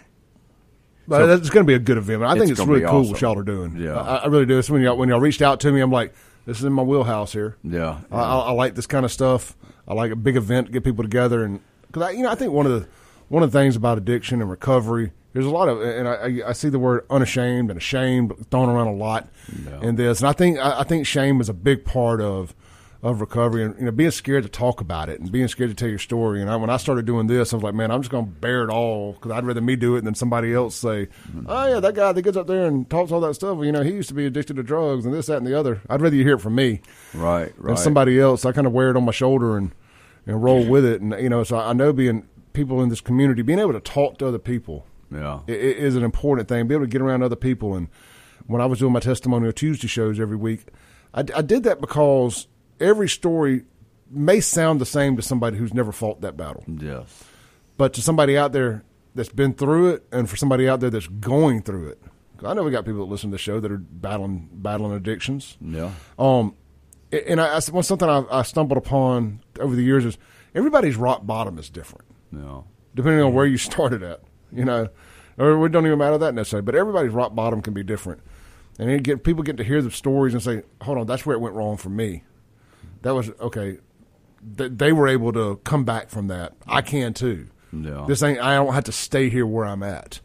but so, it's going to be a good event. I think it's, it's really cool awesome. what y'all are doing.
Yeah,
I, I really do. It's when y'all when y'all reached out to me, I'm like, this is in my wheelhouse here.
Yeah,
I, I, I like this kind of stuff. I like a big event to get people together, and because I, you know, I think one of the one of the things about addiction and recovery there's a lot of, and I, I see the word unashamed and ashamed thrown around a lot yeah. in this, and I think I think shame is a big part of of recovery and you know being scared to talk about it and being scared to tell your story. And I, when I started doing this, I was like, man, I'm just going to bear it all because I'd rather me do it than somebody else say, mm-hmm. oh yeah, that guy that gets up there and talks all that stuff. Well, you know, he used to be addicted to drugs and this, that, and the other. I'd rather you hear it from me,
right, right.
than somebody else. I kind of wear it on my shoulder and and roll with it. And you know, so I know being people in this community, being able to talk to other people,
yeah,
is an important thing. Be able to get around other people. And when I was doing my testimonial Tuesday shows every week, I, I did that because every story may sound the same to somebody who's never fought that battle,
yes,
but to somebody out there that's been through it, and for somebody out there that's going through it, I know we got people that listen to the show that are battling battling addictions.
yeah,
Um, and I, I one something I, I stumbled upon over the years is everybody's rock bottom is different
yeah,
depending on where you started at. You know, or it don't even matter that necessarily. But everybody's rock bottom can be different, and then get people get to hear the stories and say, "Hold on, that's where it went wrong for me." That was okay. Th- they were able to come back from that. I can too.
Yeah.
This ain't. I don't have to stay here where I'm at.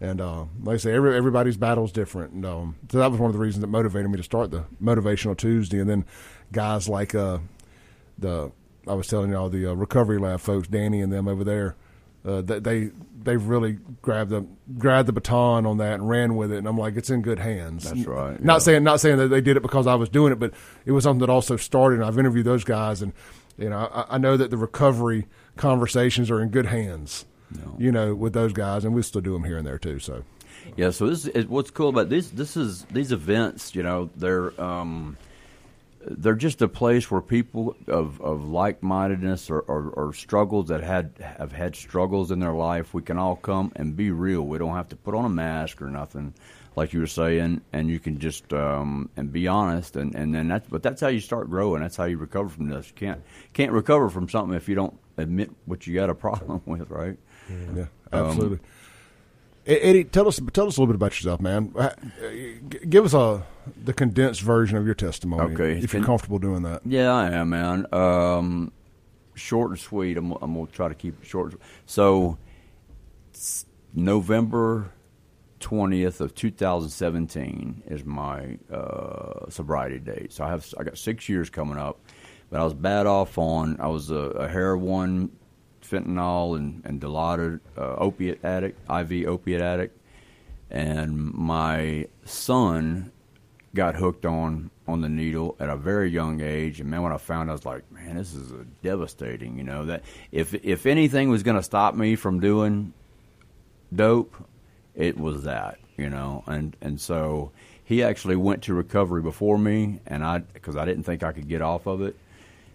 And uh, like I say, every, everybody's battle is different. And um, so that was one of the reasons that motivated me to start the motivational Tuesday. And then guys like uh, the I was telling y'all the uh, recovery lab folks, Danny and them over there, uh, they, they they've really grabbed the grabbed the baton on that and ran with it. And I'm like, it's in good hands.
That's right,
Not
yeah.
saying not saying that they did it because I was doing it, but it was something that also started. And I've interviewed those guys, and you know, I, I know that the recovery conversations are in good hands. You know, with those guys, and we still do them here and there too. So.
Yeah, so this is what's cool about this. This is these events. You know, they're um, they're just a place where people of, of like mindedness or, or, or struggles that had have had struggles in their life, we can all come and be real. We don't have to put on a mask or nothing, like you were saying, and you can just um, and be honest. And, and then that's but that's how you start growing. That's how you recover from this. You can't can't recover from something if you don't admit what you got a problem with, right?
Yeah, absolutely. E- Eddie, tell us tell us a little bit about yourself, man. Uh, Give us a the condensed version of your testimony,
Okay.
if you're comfortable doing that.
Yeah, I am, man. Um, short and sweet. I'm, I'm gonna try to keep it short. So, November twentieth of 2017 is my uh, sobriety date. So I have I got six years coming up, but I was bad off on. I was a, a heroin, fentanyl, and and Dilaudid uh, opiate addict, IV opiate addict, and my son got hooked on on the needle at a very young age. And man when i found out, i was like man this is devastating you know that if if anything was going to stop me from doing dope it was that you know? And and so he actually went to recovery before me and i because i didn't think i could get off of it.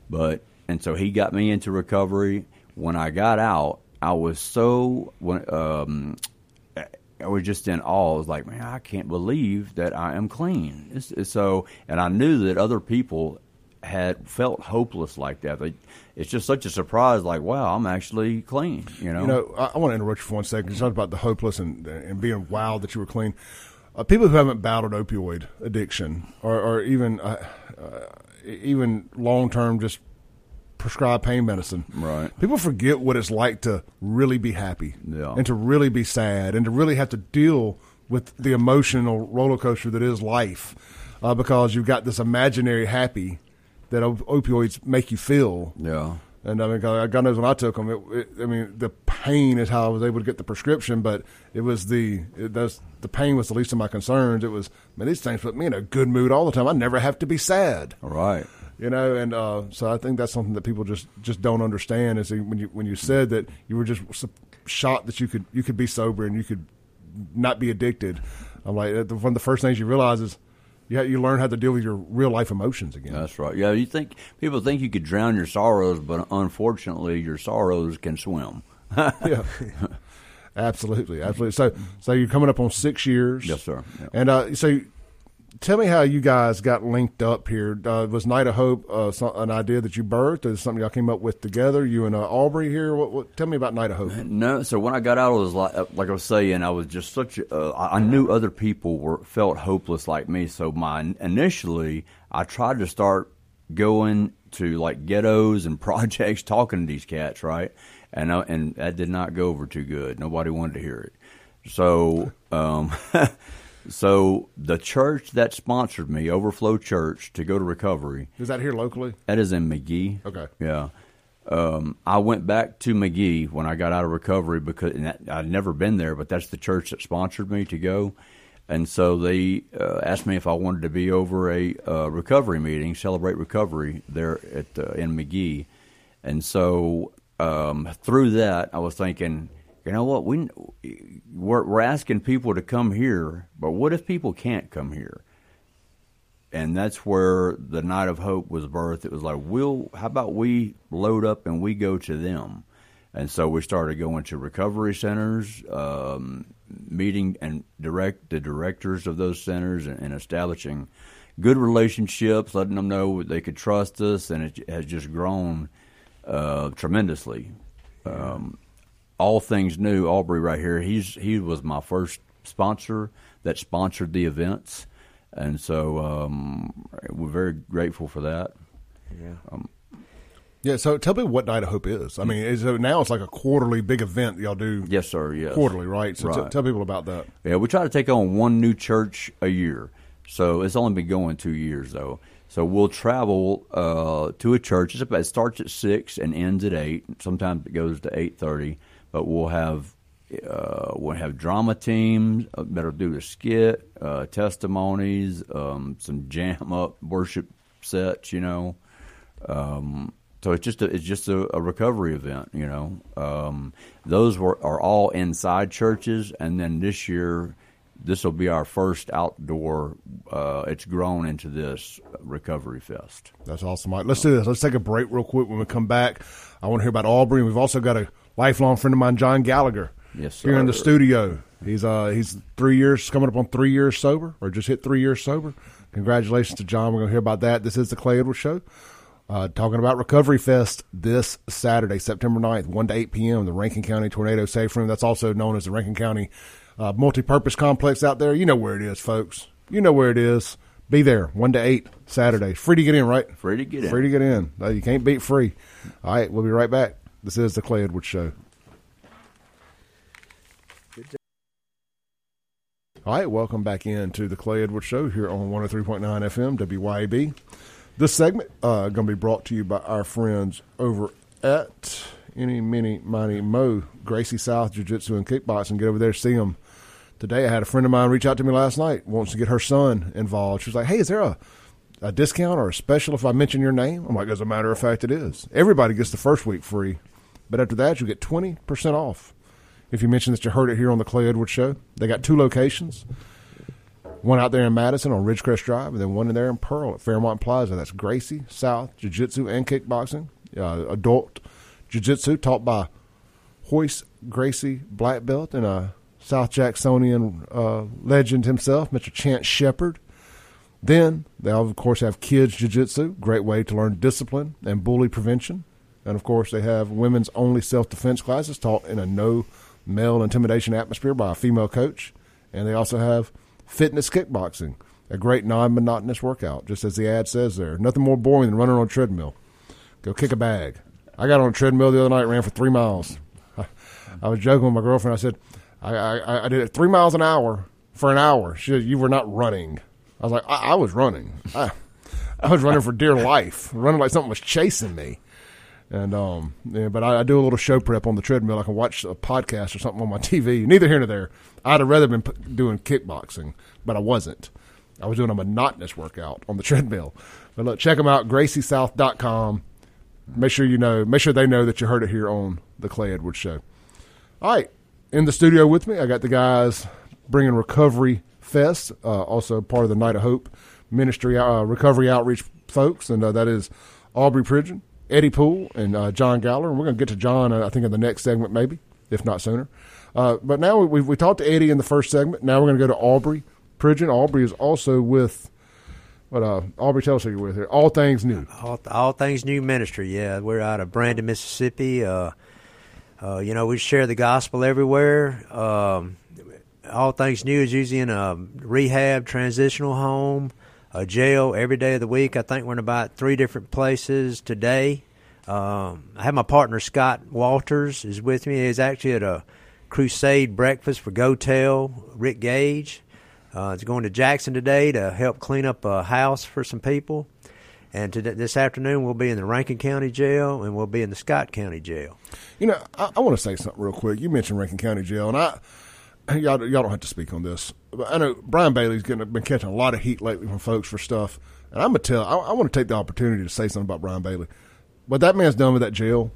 But and so he got me into recovery. When i got out i was so when um I was just in awe. I was like, man, I can't believe that I am clean. It's, it's so, and I knew that other people had felt hopeless like that. It's just such a surprise. Like, wow, I'm actually clean. You know.
You know, I, I want to interrupt you for one second. You talked about the hopeless and and being wild that you were clean. Uh, people who haven't battled opioid addiction, or, or even uh, uh, even long term just prescribed pain medicine,
Right.
People forget what it's like to really be happy,
Yeah.
and to really be sad, and to really have to deal with the emotional roller coaster that is life, uh, because you've got this imaginary happy that op- opioids make you feel.
Yeah.
And I mean, God God knows when I took them, it, it, I mean, the pain is how I was able to get the prescription, but it was the it, that's, the pain was the least of my concerns. It was, man, these things put me in a good mood all the time. I never have to be sad,
All right.
You know. And uh, so I think that's something that people just just don't understand. Is when you when you said that you were just shocked that you could you could be sober and you could not be addicted. I'm like, uh, one of the first things you realize is you you learn how to deal with your real life emotions again.
That's right. Yeah. You think people think you could drown your sorrows, but unfortunately, your sorrows can swim.
yeah. Absolutely, absolutely. So, so you're coming up on six years.
Yes, sir. Yeah.
And uh, so, tell me how you guys got linked up here. Uh, was Night of Hope uh, some, an idea that you birthed? Is something y'all came up with together? You and uh, Aubrey here. What, what, tell me about Night of Hope.
No, so when I got out, it was like, like I was saying, I was just such. A, uh, I knew other people were felt hopeless like me. So my initially, I tried to start going to like ghettos and projects, talking to these cats, right? And I, and that did not go over too good. Nobody wanted to hear it. So um, So the church that sponsored me, Overflow Church, to go to recovery,
Is that here locally?
that is in Magee.
Okay.
Yeah. Um, I went back to Magee when I got out of recovery because and that, I'd never been there, but that's the church that sponsored me to go. And so they uh, asked me if I wanted to be over a uh, recovery meeting, celebrate recovery there at uh, in Magee. And so um, through that, I was thinking, you know what, we we're, we're asking people to come here, but what if people can't come here? and that's where the night of hope was birthed. It was like, we'll, how about we load up and we go to them? And so we started going to recovery centers, um, meeting and direct the directors of those centers, and, and establishing good relationships, letting them know they could trust us, and it has just grown uh, tremendously. Um, all things new, Aubrey right here. He's he was my first sponsor that sponsored the events, and so um, we're very grateful for that.
Yeah. Yeah. So tell me what Night of Hope is. I mean, is it, now it's like a quarterly big event y'all do.
Yes, sir. Yes,
Quarterly, right? So t- tell people about that.
Yeah, we try to take on one new church a year. So it's only been going two years though. So we'll travel uh, to a church. About, it starts at six and ends at eight. Sometimes it goes to eight thirty. But we'll have uh, we'll have drama teams uh, that'll do the skit, uh, testimonies, um, some jam up worship sets. You know, um, so it's just a, it's just a, a recovery event, you know. Um, those were are all inside churches, and then this year, this will be our first outdoor. Uh, it's grown into this recovery fest.
That's awesome. Let's do this. Let's take a break real quick. When we come back, I want to hear about Aubrey. We've also got a lifelong friend of mine, John Gallagher,
Yes,
here in the studio. He's uh he's three years coming up on three years sober, or just hit three years sober. Congratulations to John. We're going to hear about that. This is the Clay Edwards Show. Uh, talking about Recovery Fest this Saturday, September 9th, 1 to 8 p.m., the Rankin County Tornado Safe Room. That's also known as the Rankin County uh, Multi-Purpose Complex out there. You know where it is, folks. You know where it is. Be there, 1 to 8, Saturday. Free to get in, right?
Free to get in.
Free to get in. Uh, You can't beat free. All right, we'll be right back. This is the Clay Edwards Show. All right, welcome back in to the Clay Edwards Show here on 103.9 FM, WYAB. This segment uh, going to be brought to you by our friends over at Any Mini Mighty Mo, Gracie South Jiu Jitsu and Kickboxing. Get over there, see them. Today, I had a friend of mine reach out to me last night, wants to get her son involved. She was like, hey, is there a, a discount or a special if I mention your name? I'm like, as a matter of fact, it is. Everybody gets the first week free, but after that, you get 20% off if you mention that you heard it here on the Clay Edwards Show. They got two locations. One out there in Madison on Ridgecrest Drive, and then one in there in Pearl at Fairmont Plaza. That's Gracie South Jiu Jitsu and Kickboxing. Uh, adult Jiu Jitsu taught by Royce Gracie Black Belt and a South Jacksonian uh, legend himself, Mr. Chance Shepard. Then they'll of course have kids jiu-jitsu, great way to learn discipline and bully prevention. And of course they have women's only self-defense classes taught in a no male intimidation atmosphere by a female coach. And they also have fitness kickboxing, a great non-monotonous workout, just as the ad says there. Nothing more boring than running on a treadmill. Go kick a bag. I got on a treadmill the other night, ran for three miles. I was joking with my girlfriend. I said, I, I, I did it three miles an hour for an hour. She said, You were not running. I was like, I, I was running. I, I was running for dear life, running like something was chasing me. And um, yeah, but I, I do a little show prep on the treadmill. I can watch a podcast or something on my TV. Neither here nor there. I'd have rather been p- doing kickboxing, but I wasn't. I was doing a monotonous workout on the treadmill. But look, check them out, GracieSouth.com. Make sure you know. Make sure they know that you heard it here on the Clay Edwards Show. All right, in the studio with me, I got the guys bringing Recovery Fest, uh, also part of the Night of Hope Ministry uh, Recovery Outreach folks, and uh, that is Aubrey Pridgeon, Eddie Poole, and uh, John Galler. And we're going to get to John, uh, I think, in the next segment, maybe, if not sooner. Uh, but now we, we talked to Eddie in the first segment. Now we're going to go to Aubrey Pridgeon. Aubrey is also with, what, uh, Aubrey, tell us who you're with here. All Things New.
All, all things new ministry. Yeah, we're out of Brandon, Mississippi. Uh, uh, you know, we share the gospel everywhere. Um, all things new is usually in a rehab, transitional home, a jail every day of the week. I think we're in about three different places today. Um, I have my partner Scott Walters is with me. He's actually at a crusade breakfast for GoTell, Rick Gage. Uh, it's going to Jackson today to help clean up a house for some people. And today, this afternoon, we'll be in the Rankin County Jail and we'll be in the Scott County Jail.
You know, I, I want to say something real quick. You mentioned Rankin County Jail, and I y'all, y'all don't have to speak on this. But I know Brian Bailey's getting, been catching a lot of heat lately from folks for stuff, and I'm gonna tell. I, I want to take the opportunity to say something about Brian Bailey. What that man's done with that jail,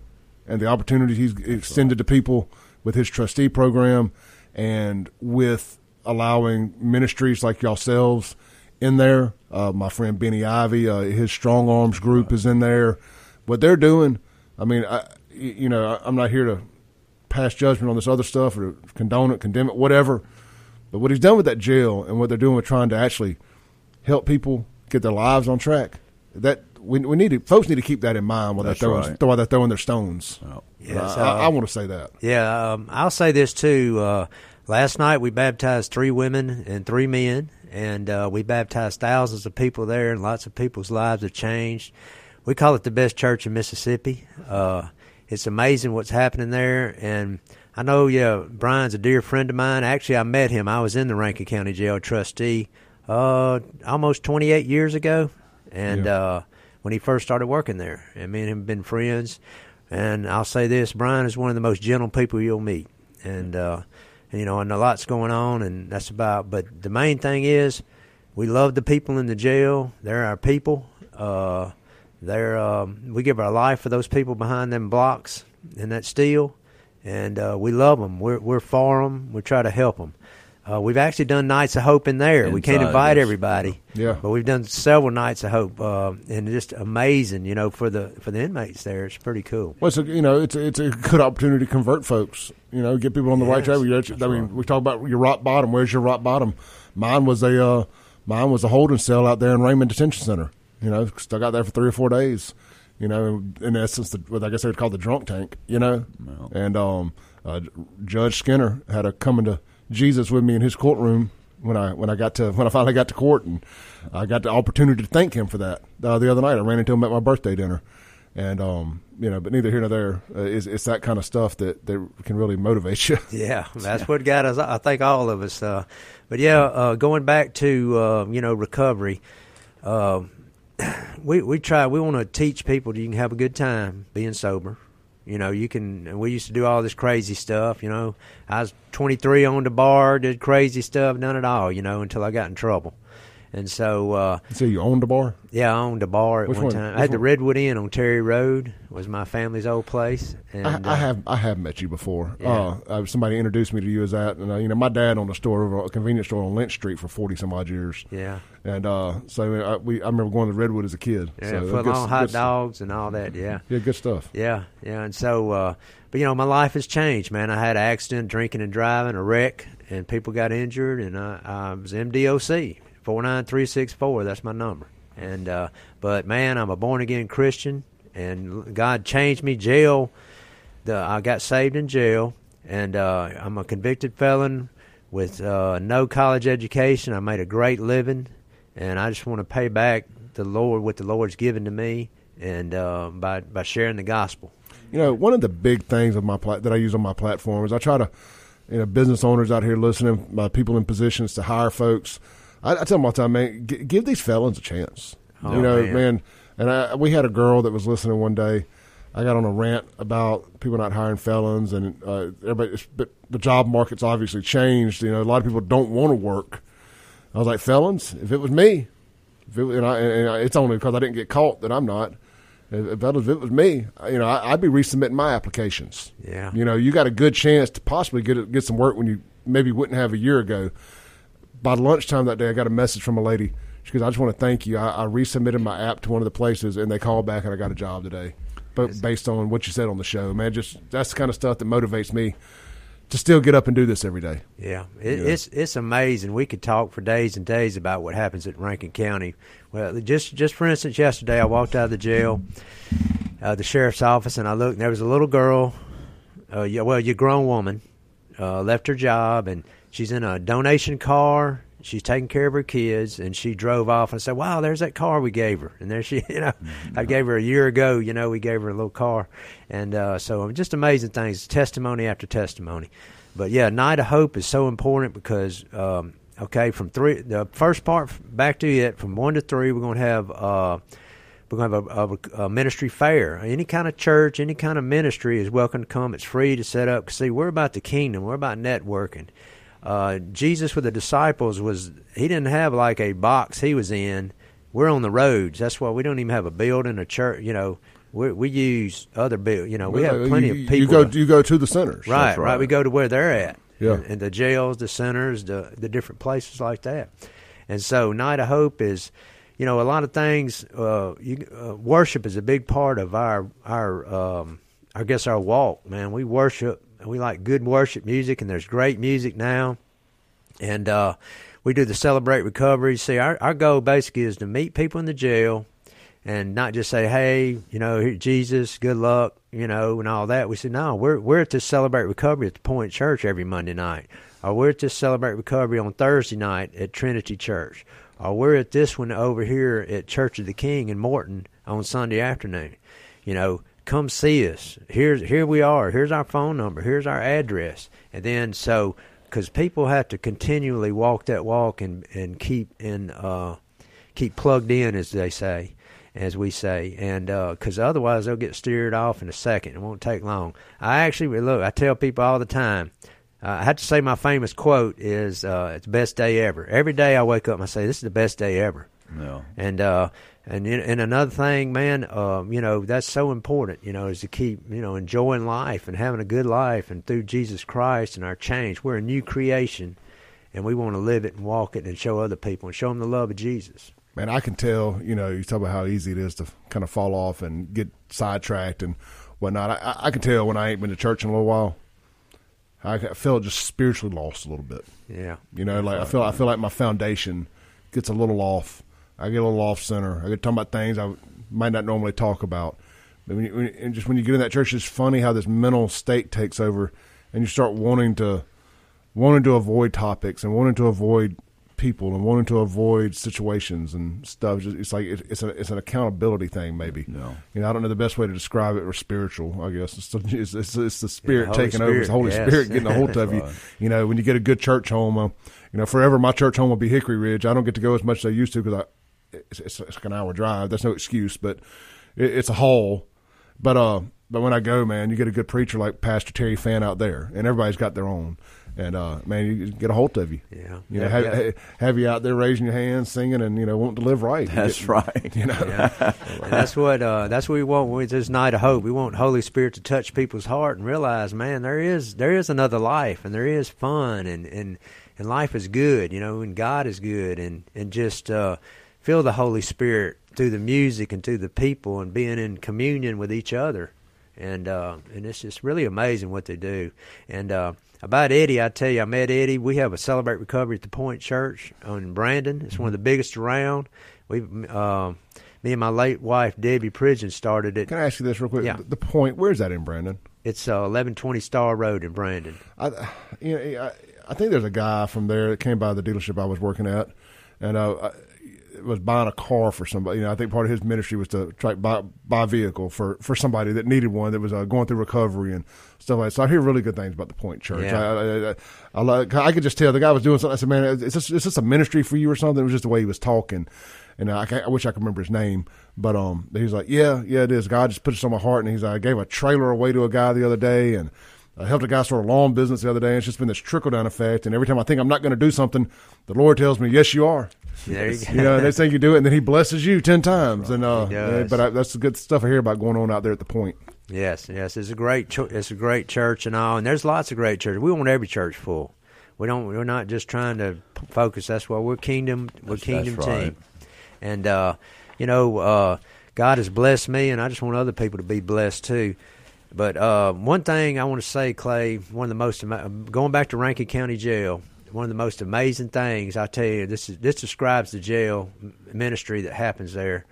and the opportunities he's extended to people with his trustee program, and with allowing ministries like yourselves in there. Uh, my friend Benny Ivy, uh, his Strong Arms group is in there. What they're doing, I mean, I, you know, I'm not here to pass judgment on this other stuff or condone it, condemn it, whatever. But what he's done with that jail and what they're doing with trying to actually help people get their lives on track, that we, we need to, folks need to keep that in mind while they're throwing
right.
while they're throwing their stones.
Yes,
I, I,
uh,
I want to say that.
Yeah, um, I'll say this too. Uh, last night we baptized three women and three men, and uh, we baptized thousands of people there, and lots of people's lives have changed. We call it the best church in Mississippi. Uh, it's amazing what's happening there, and I know, yeah, Brian's a dear friend of mine. Actually, I met him. I was in the Rankin County Jail trustee uh, almost 28 years ago, and
Yeah.
uh, when he first started working there, and me and him have been friends. And I'll say this: Brian is one of the most gentle people you'll meet, and uh, and, you know, and a lot's going on, and that's about. But the main thing is, we love the people in the jail. They're our people. Uh, they're um, we give our life for those people behind them blocks and that steel, and uh, we love them. We're we're for them. We try to help them. Uh, we've actually done nights of hope in there. we can't invite
yes.
everybody,
Yeah.
but we've done several nights of hope, uh, and it's just amazing. You know, for the for the inmates there, it's pretty cool.
Well, it's a, you know, it's a, it's a good opportunity to convert folks. You know, get people on the right track. Know, I mean, we talk about your rock bottom. Where's your rock bottom? Mine was a uh, mine was a holding cell out there in Raymond Detention Center. You know, stuck out there for three or four days. You know, in essence, the, what I guess they would call the drunk tank. You know, and um, uh, Judge Skinner had a coming to Jesus with me in his courtroom when I when I got to when I finally got to court, and I got the opportunity to thank him for that uh, the other night. I ran into him at my birthday dinner, and um, you know, but neither here nor there. Uh, is it's that kind of stuff that that can really motivate you.
Yeah, that's what got us. I think all of us. Uh, but yeah, uh, going back to uh, you know recovery, uh, we we try. We want to teach people that you can have a good time being sober. You know, you can. We used to do all this crazy stuff. You know, I was 23 on the bar, did crazy stuff, none at all. You know, until I got in trouble. And so, uh,
So you owned a bar?
yeah, I owned a bar at
Which
one,
one?
time.
Which
I had the? Redwood Inn on Terry Road. Was my family's old place. And,
I,
uh,
have I have met you before.
Yeah.
Uh, uh, somebody introduced me to you as that, and uh, you know my dad owned a store over a convenience store on Lynch Street for forty some odd years.
Yeah.
and uh, so I, we I remember going to Redwood as a kid.
Yeah,
so
foot long hot dogs and all that. Yeah,
Yeah, good stuff.
yeah, yeah. And so, uh, but you know, my life has changed, man. I had an accident, drinking and driving, a wreck, and people got injured, and I, I was MDOC four nine three six four. That's my number. And uh, but man, I'm a born again Christian, and God changed me. Jail, the I got saved in jail, and uh, I'm a convicted felon with uh, no college education. I made a great living, and I just want to pay back the Lord what the Lord's given to me, and uh, by by sharing the gospel.
You know, one of the big things of my pla- that I use on my platform is I try to, you know, business owners out here listening, uh, people in positions to hire folks. I, I tell them all the time, man, g- give these felons a chance.
Oh,
you know,
man.
man. And I, we had a girl that was listening one day. I got on a rant about people not hiring felons, and uh, everybody. But the job market's obviously changed. You know, a lot of people don't want to work. I was like, felons. If it was me, if it, and, I, and I, it's only because I didn't get caught that I'm not. If, if, it was me, you know, I, I'd be resubmitting my applications.
Yeah.
You know, you got a good chance to possibly get get some work when you maybe wouldn't have a year ago. By lunchtime that day, I got a message from a lady. She goes, "I just want to thank you. I, I resubmitted my app to one of the places, and they called back, and I got a job today." But based on what you said on the show, man, just that's the kind of stuff that motivates me to still get up and do this every day.
Yeah, it,
Yeah.
it's it's amazing. We could talk for days and days about what happens at Rankin County. Well, just just for instance, yesterday I walked out of the jail, uh, the sheriff's office, and I looked. and There was a little girl, uh, yeah, well, you grown woman, uh, left her job, and she's in a donation car. She's taking care of her kids, and she drove off and said, "Wow, there's that car we gave her." And there she, you know, I gave her a year ago. You know, we gave her a little car, and uh, so just amazing things, testimony after testimony. But yeah, Night of Hope is so important because um, okay, from three, the first part back to it, from one to three, we're going to have uh, we're going to have a, a, a, ministry fair. Any kind of church, any kind of ministry is welcome to come. It's free to set up. See, we're about the kingdom. We're about networking. Uh, Jesus with the disciples was he didn't have like a box he was in. We're on the roads. That's why we don't even have a building, a church. You know, we, we use other build. You know, we have plenty
you,
of people.
You go,
to,
you go to the centers,
right, right, right? We go to where they're at.
Yeah,
and, and the jails, the centers, the the different places like that. And so, Night of Hope is, you know, a lot of things. Uh, you, uh, worship is a big part of our our um, I guess our walk. Man, we worship. We like good worship music, and there's great music now. And uh, we do the celebrate recovery. See, our our goal basically is to meet people in the jail, and not just say, "Hey, you know, Jesus, good luck," you know, and all that. We say, "No, we're we're at this celebrate recovery at the Point Church every Monday night, or we're at this celebrate recovery on Thursday night at Trinity Church, or we're at this one over here at Church of the King in Morton on Sunday afternoon." You know, come see us. Here's here we are. Here's our phone number. Here's our address. And then so because people have to continually walk that walk and and keep and uh, keep plugged in, as they say, as we say, and because uh, otherwise they'll get steered off in a second. It won't take long. I actually look. I tell people all the time. Uh, I have to say my famous quote is uh, "It's the best day ever." Every day I wake up and I say, "This is the best day ever."
No.
And uh, and and another thing, man, um, you know that's so important. You know, is to keep you know enjoying life and having a good life, and through Jesus Christ and our change, we're a new creation, and we want to live it and walk it and show other people and show them the love of Jesus.
Man, I can tell. You know, you talk about how easy it is to kind of fall off and get sidetracked and whatnot. I, I can tell when I ain't been to church in a little while. I feel just spiritually lost a little bit.
Yeah,
you know, like I feel I feel like my foundation gets a little off I get a little off center. I get talking about things I might not normally talk about. But when you, when, and just when you get in that church, it's funny how this mental state takes over, and you start wanting to wanting to avoid topics and wanting to avoid people and wanting to avoid situations and stuff. It's like it's a it's an accountability thing, maybe.
No,
you know, I don't know the best way to describe it or spiritual. I guess it's the, it's, it's, it's the spirit
yeah,
taking
spirit,
over. It's the Holy
yes.
Spirit getting a hold of you. You know, when you get a good church home, uh, you know, forever my church home will be Hickory Ridge. I don't get to go as much as I used to because I it's, it's, it's, like an hour drive. That's no excuse, but it, it's a haul. But uh, but when I go, man, you get a good preacher like Pastor Terry Fan out there, and everybody's got their own. And uh, man, you get a hold of you.
Yeah,
you know,
yeah,
have,
yeah.
have you out there raising your hands, singing, and you know, wanting to live right. You
That's
get-
right.
You know,
yeah. that's what uh, that's what we want with this night of hope. We want Holy Spirit to touch people's heart and realize, man, there is there is another life, and there is fun, and and and life is good, you know, and God is good, and and just uh, feel the Holy Spirit through the music and through the people, and being in communion with each other, and uh, and it's just really amazing what they do, and. Uh, about Eddie, I tell you, I met Eddie. We have a Celebrate Recovery at the Point Church in Brandon. It's one of the biggest around. We, uh, me and my late wife Debbie Pridgeon started it.
Can I ask you this real quick?
Yeah.
The point, where's that in Brandon?
It's uh, eleven twenty Star Road in Brandon.
I, you know, I, I think there's a guy from there that came by the dealership I was working at, and uh, I was buying a car for somebody. You know, I think part of his ministry was to try buy, buy a vehicle for, for somebody that needed one that was uh, going through recovery and stuff like that. So I hear really good things about the Point Church.
Yeah.
I, I, I, I, like, I could just tell the guy was doing something. I said, man, is this, is this a ministry for you or something? It was just the way he was talking. And I, I wish I could remember his name, but um, he's like, "Yeah, yeah, it is. God just put this on my heart." And he's like, "I gave a trailer away to a guy the other day, and I helped a guy start a lawn business the other day. And it's just been this trickle down effect. And every time I think I'm not going to do something, the Lord tells me, "Yes, you are."
There you go.
You know, next thing you do it, and then He blesses you ten times. And uh,
He does.
but I, that's the good stuff I hear about going on out there at the point.
Yes, yes, it's a great cho- it's a great church and all, and there's lots of great churches. We want every church full. We don't. We're not just trying to p- focus. That's why we're kingdom. We're
That's-
kingdom
that's right.
team. And uh, you know, uh, God has blessed me, and I just want other people to be blessed too. But uh, one thing I want to say, Clay, one of the most going back to Rankin County Jail, one of the most amazing things I tell you, this is this describes the jail ministry that happens there.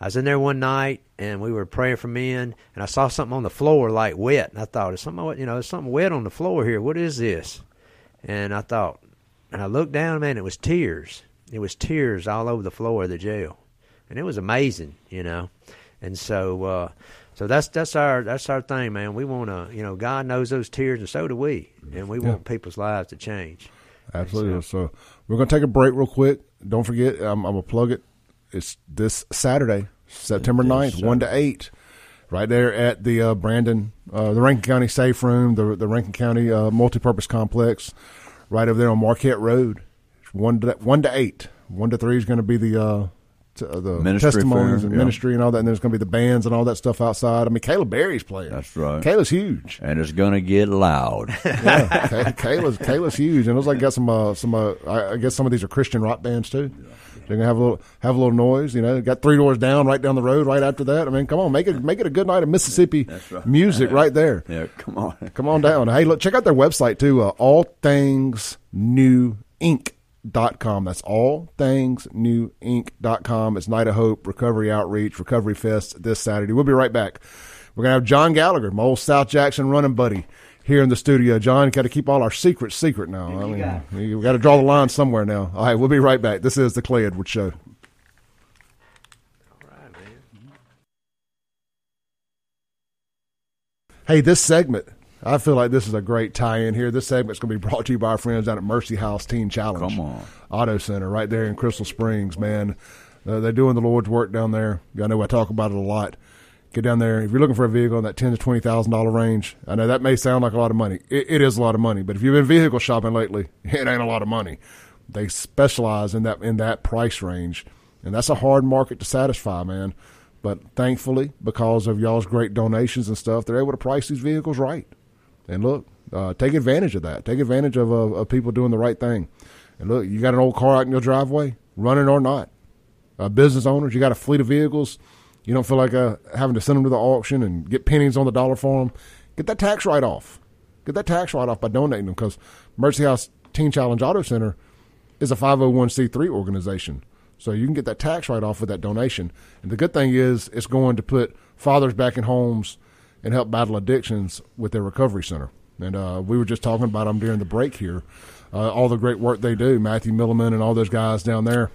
I was in there one night and we were praying for men, and I saw something on the floor like wet, and I thought, "Is something you know, there's something wet on the floor here. What is this?" And I thought, and I looked down, man, it was tears. It was tears all over the floor of the jail, and it was amazing, you know. And so, uh, so that's that's our that's our thing, man. We want to, you know, God knows those tears, and so do we, and we want people's lives to change.
Absolutely. So we're going to take a break real quick. Don't forget, I'm, I'm going to plug it. It's this Saturday, September 9th, 1 to 8, right there at the uh, Brandon, uh, the Rankin County Safe Room, the, the Rankin County uh, Multipurpose Complex, right over there on Marquette Road. It's 1 to, 1 to 8. 1 to 3 is going to be the. Uh, t- uh, the
Ministry
testimonies
fair,
and
yeah.
ministry and all that, and there's going to be the bands and all that stuff outside. I mean, Caleb Berry's playing.
That's right.
Caleb's huge.
and it's going to get loud.
Yeah, Kayla's Kayla's huge, and it looks like got some uh, some. Uh, I guess some of these are Christian rock bands too. They're gonna have a little have a little noise, you know. Got three doors down, right down the road, right after that. I mean, come on, make it make it a good night of Mississippi
right.
music right there.
yeah, come on.
Come on down. Hey, look, check out their website too. Uh, all things new dot com. That's all things new inc. dot com. It's Night of Hope, Recovery Outreach, Recovery Fest this Saturday. We'll be right back. We're gonna have John Gallagher, my old South Jackson running buddy, here in the studio. John, got to keep all our secrets secret now. I mean, you got to draw the line somewhere now. All right, we'll be right back. This is the Clay Edwards Show. All right. Hey, this segment, I feel like this is a great tie in here. This segment's going to be brought to you by our friends down at Mercy House Teen Challenge.
Come on.
Auto Center right there in Crystal Springs, man. Uh, they're doing the Lord's work down there. I know I talk about it a lot. Get down there. If you're looking for a vehicle in that ten to twenty thousand dollar range, I know that may sound like a lot of money. It, it is a lot of money, but if you've been vehicle shopping lately, it ain't a lot of money. They specialize in that in that price range, and that's a hard market to satisfy, man. But thankfully, because of y'all's great donations and stuff, they're able to price these vehicles right. And look, uh, take advantage of that. Take advantage of, of, of people doing the right thing. And look, you got an old car out in your driveway, running or not. Uh, business owners, you got a fleet of vehicles. You don't feel like uh, having to send them to the auction and get pennies on the dollar for them. Get that tax write off. Get that tax write off by donating them because Mercy House Teen Challenge Auto Center is a 501c3 organization. So you can get that tax write off with that donation. And the good thing is, it's going to put fathers back in homes and help battle addictions with their recovery center. And uh, we were just talking about them during the break here. Uh, all the great work they do, Matthew Milliman and all those guys down there.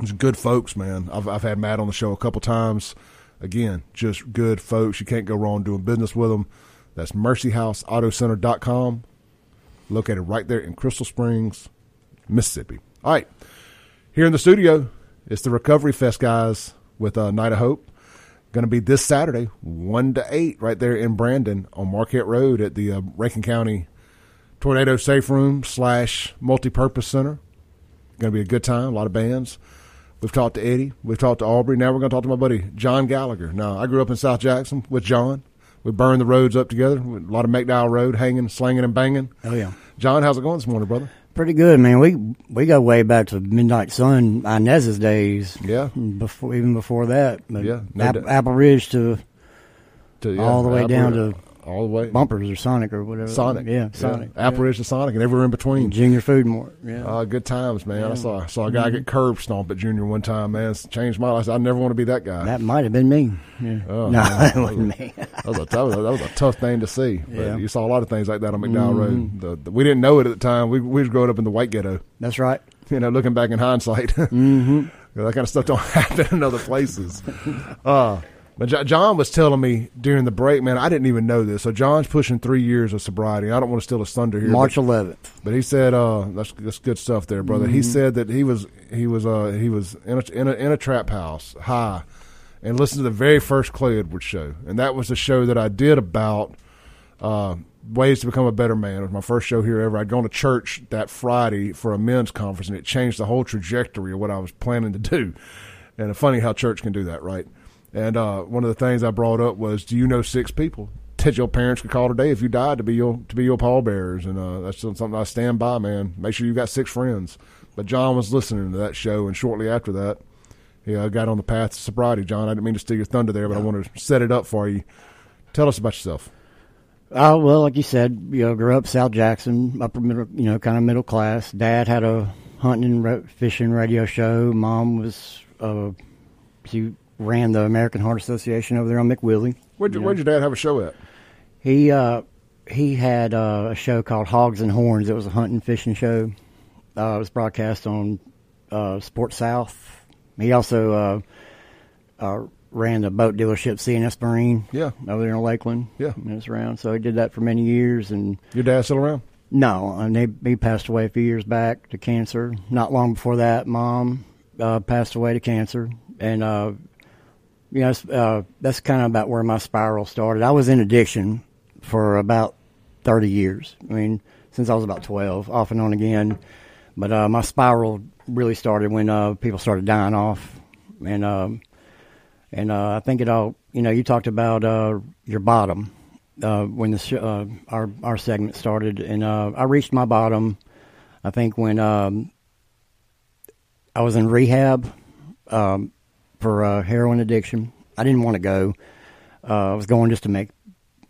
It's good folks, man. I've, I've had Matt on the show a couple times. Again, just good folks. You can't go wrong doing business with them. That's mercyhouseautocenter.com, located right there in Crystal Springs, Mississippi. All right. Here in the studio, it's the Recovery Fest guys with uh, Night of Hope. Going to be this Saturday, 1 to 8, right there in Brandon on Marquette Road at the uh, Rankin County Tornado Safe Room slash Multipurpose Center. Going to be a good time, a lot of bands. We've talked to Eddie. We've talked to Aubrey. Now we're going to talk to my buddy, John Gallagher. Now, I grew up in South Jackson with John. We burned the roads up together. A lot of McDowell Road, hanging, slanging, and banging.
Oh yeah,
John, how's it going this morning, brother?
Pretty good, man. We we go way back to Midnight Sun, Inez's days.
Yeah.
before even before that. But
Yeah, no
App-. Apple Ridge to
To,
All the way down to
all the way
Bumpers or Sonic or whatever.
Sonic.
yeah, Sonic.
Apple Ridge to Sonic, and everywhere in between.
Junior Food Mart. Yeah,
Uh, good times, man. I saw saw a
Mm-hmm.
guy get curb stomped at Junior one time, man. It's changed my life. I never want to be that guy.
that might have been me. Yeah.
Oh,
no,
man.
that wasn't me.
that, was a, that, was a, that was a tough thing to see. But
Yeah. Mm-hmm.
you saw a lot of things like that on McDowell Road. The, the, we didn't know it at the time. We, we was growing up in the white ghetto.
That's right.
You know, looking back in hindsight, mm-hmm. that kind of stuff don't happen in other places. uh, but John was telling me during the break, man, I didn't even know this. So John's pushing three years of sobriety. I don't want to steal his thunder here.
March 11th.
But he said, uh, that's, that's good stuff there, brother. He said that he was he was uh, he was in a, in a in a trap house high, and listened to the very first Clay Edwards show, and that was the show that I did about uh, ways to become a better man. It was my first show here ever. I'd gone to church that Friday for a men's conference, and it changed the whole trajectory of what I was planning to do. And it's funny how church can do that, right? And uh, one of the things I brought up was, do you know six people that your parents could call today if you died to be your to be your pallbearers? And uh, that's something I stand by, man. Make sure you got six friends. But John was listening to that show, and shortly after that, he uh, got on the path to sobriety. John, I didn't mean to steal your thunder there, but I want to set it up for you. Tell us about yourself.
Oh well, like you said, you know, grew up South Jackson, upper middle, you know, kind of middle class. Dad had a hunting and fishing radio show. Mom was, uh, she ran the American Heart Association over there on McWillie.
Where'd, your where'd your dad have a show at?
He uh, he had uh, a show called Hogs and Horns. It was a hunting fishing show. Uh, it was broadcast on uh, Sports South. He also uh, uh, ran the boat dealership CNS Marine.
Yeah.
over there in Lakeland.
Yeah.
and it was around. So he did that for many years, and
Your dad still around?
No, and they, he passed away a few years back to cancer. Not long before that, mom uh, passed away to cancer, and uh, you know uh, that's kind of about where my spiral started. I was in addiction for about thirty years. I mean, since I was about twelve, off and on again. But uh, my spiral really started when uh, people started dying off, and um, and uh, I think it all. You know, you talked about uh, your bottom uh, when our our segment started, and I reached my bottom. I think when um, I was in rehab um, for uh, heroin addiction. I didn't want to go. Uh, I was going just to make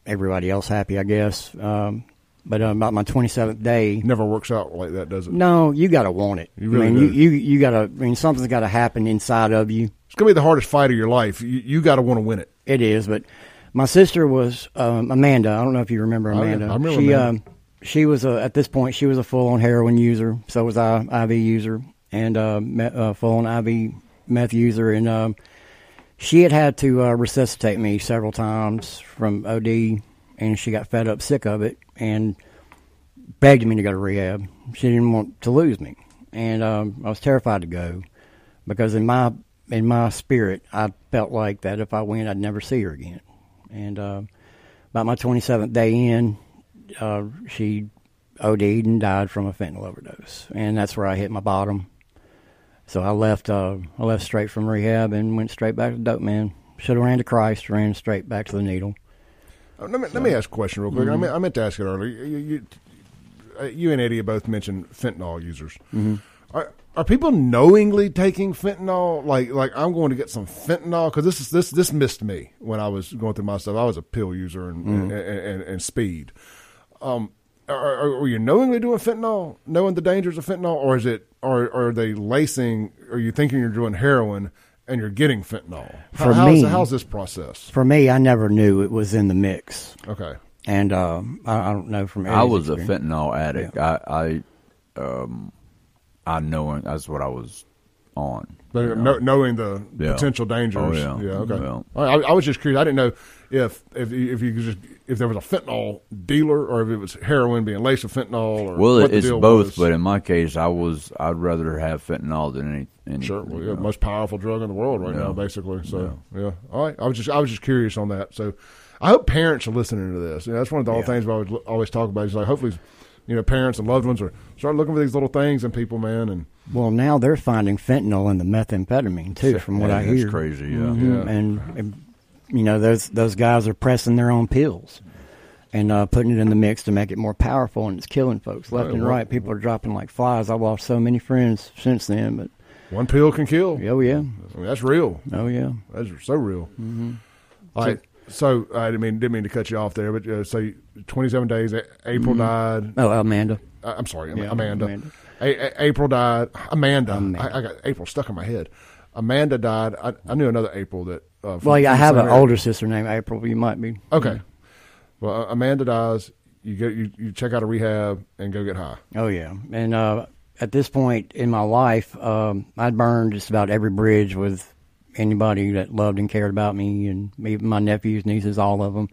everybody else happy, I guess. Um, but uh, about my 27th day,
Never works out like that, does it?
no, you got to want it.
You really
I mean,
do.
you, you you got to. I mean, something's got to happen inside of you.
It's gonna be the hardest fight of your life. You, you got to want to win it.
It is, but my sister was um, Amanda. I don't know if you remember. Amanda.
I remember
she
Amanda.
um, she was a, at this point she was a full on heroin user. So was I, IV user, and uh, me, uh, full on IV meth user, and um, she had had to uh, resuscitate me several times from OD, and she got fed up, sick of it, and begged me to go to rehab. She didn't want to lose me, and um, I was terrified to go because in my in my spirit, I felt like that if I went, I'd never see her again. And uh, about my 27th day in, uh, she OD'd and died from a fentanyl overdose, and that's where I hit my bottom. So I left. Uh, I left straight from rehab and went straight back to dope man. Should have ran to Christ, ran straight back to the needle.
Uh, Let me, let me ask a question real quick. I,
Mm-hmm.
meant, I meant to ask it earlier. You, you, uh, you and Eddie both mentioned fentanyl users.
Mm-hmm.
Are, are people knowingly taking fentanyl? Like, like I'm going to get some fentanyl because this is this this missed me when I was going through my stuff. I was a pill user and
Mm-hmm.
and, and, and speed. Um, are, are, are you knowingly doing fentanyl, knowing the dangers of fentanyl, or is it, or are they lacing? Are you thinking you're doing heroin and you're getting fentanyl?
For
how's,
me-
how's this process?
For me, I never knew it was in the mix,
Okay.
and uh, I, I don't know from.
I
Eddie's
was a fentanyl addict. I, I, um, I know it- that's what I was on.
But
you know.
know, knowing the
Yeah.
potential dangers.
Oh, yeah.
okay.
Yeah.
I, I was just curious. I didn't know if if you- if you could just if there was a fentanyl dealer or if it was heroin being laced with fentanyl or
Well,
what the
it's
deal
both,
was.
but in my case, I was I'd rather have fentanyl than any. any
Sure, well, yeah, most powerful drug in the world right
Yeah.
now, basically. So, yeah. all right. I was just, I was just curious on that. So, I hope parents are listening to this. You know, that's one of the old things we always, always talk about. Is like, hopefully, you know, parents and loved ones are start looking for these little things in people, man. And
Well, now they're finding fentanyl in the methamphetamine too, from what
Yeah,
I
it's
hear.
crazy, yeah.
Mhm.
Yeah.
And, and you know those those guys are pressing their own pills and uh, putting it in the mix to make it more powerful, and it's killing folks left
Right,
and right. People are dropping like flies. I've lost so many friends since then, but
one pill can kill.
oh yeah,
I mean, that's real.
oh yeah.
That's so real. Mm-hmm. All right. So I didn't mean didn't mean to cut you off there, but uh, so 27 days. April died.
Oh, Amanda.
Uh, I'm sorry,
Yeah,
Amanda.
Amanda.
A- A- April died. Amanda.
Amanda.
I, I got April stuck in my head. Amanda died. I, I knew another April that. Uh, from-
Well, yeah, I have an older sister named April. You might be.
Okay. Well, Amanda dies. You get you, you check out a rehab and go get high.
Oh yeah, and uh, at this point in my life, um, I'd burned just about every bridge with anybody that loved and cared about me, and even my nephews, nieces, all of them.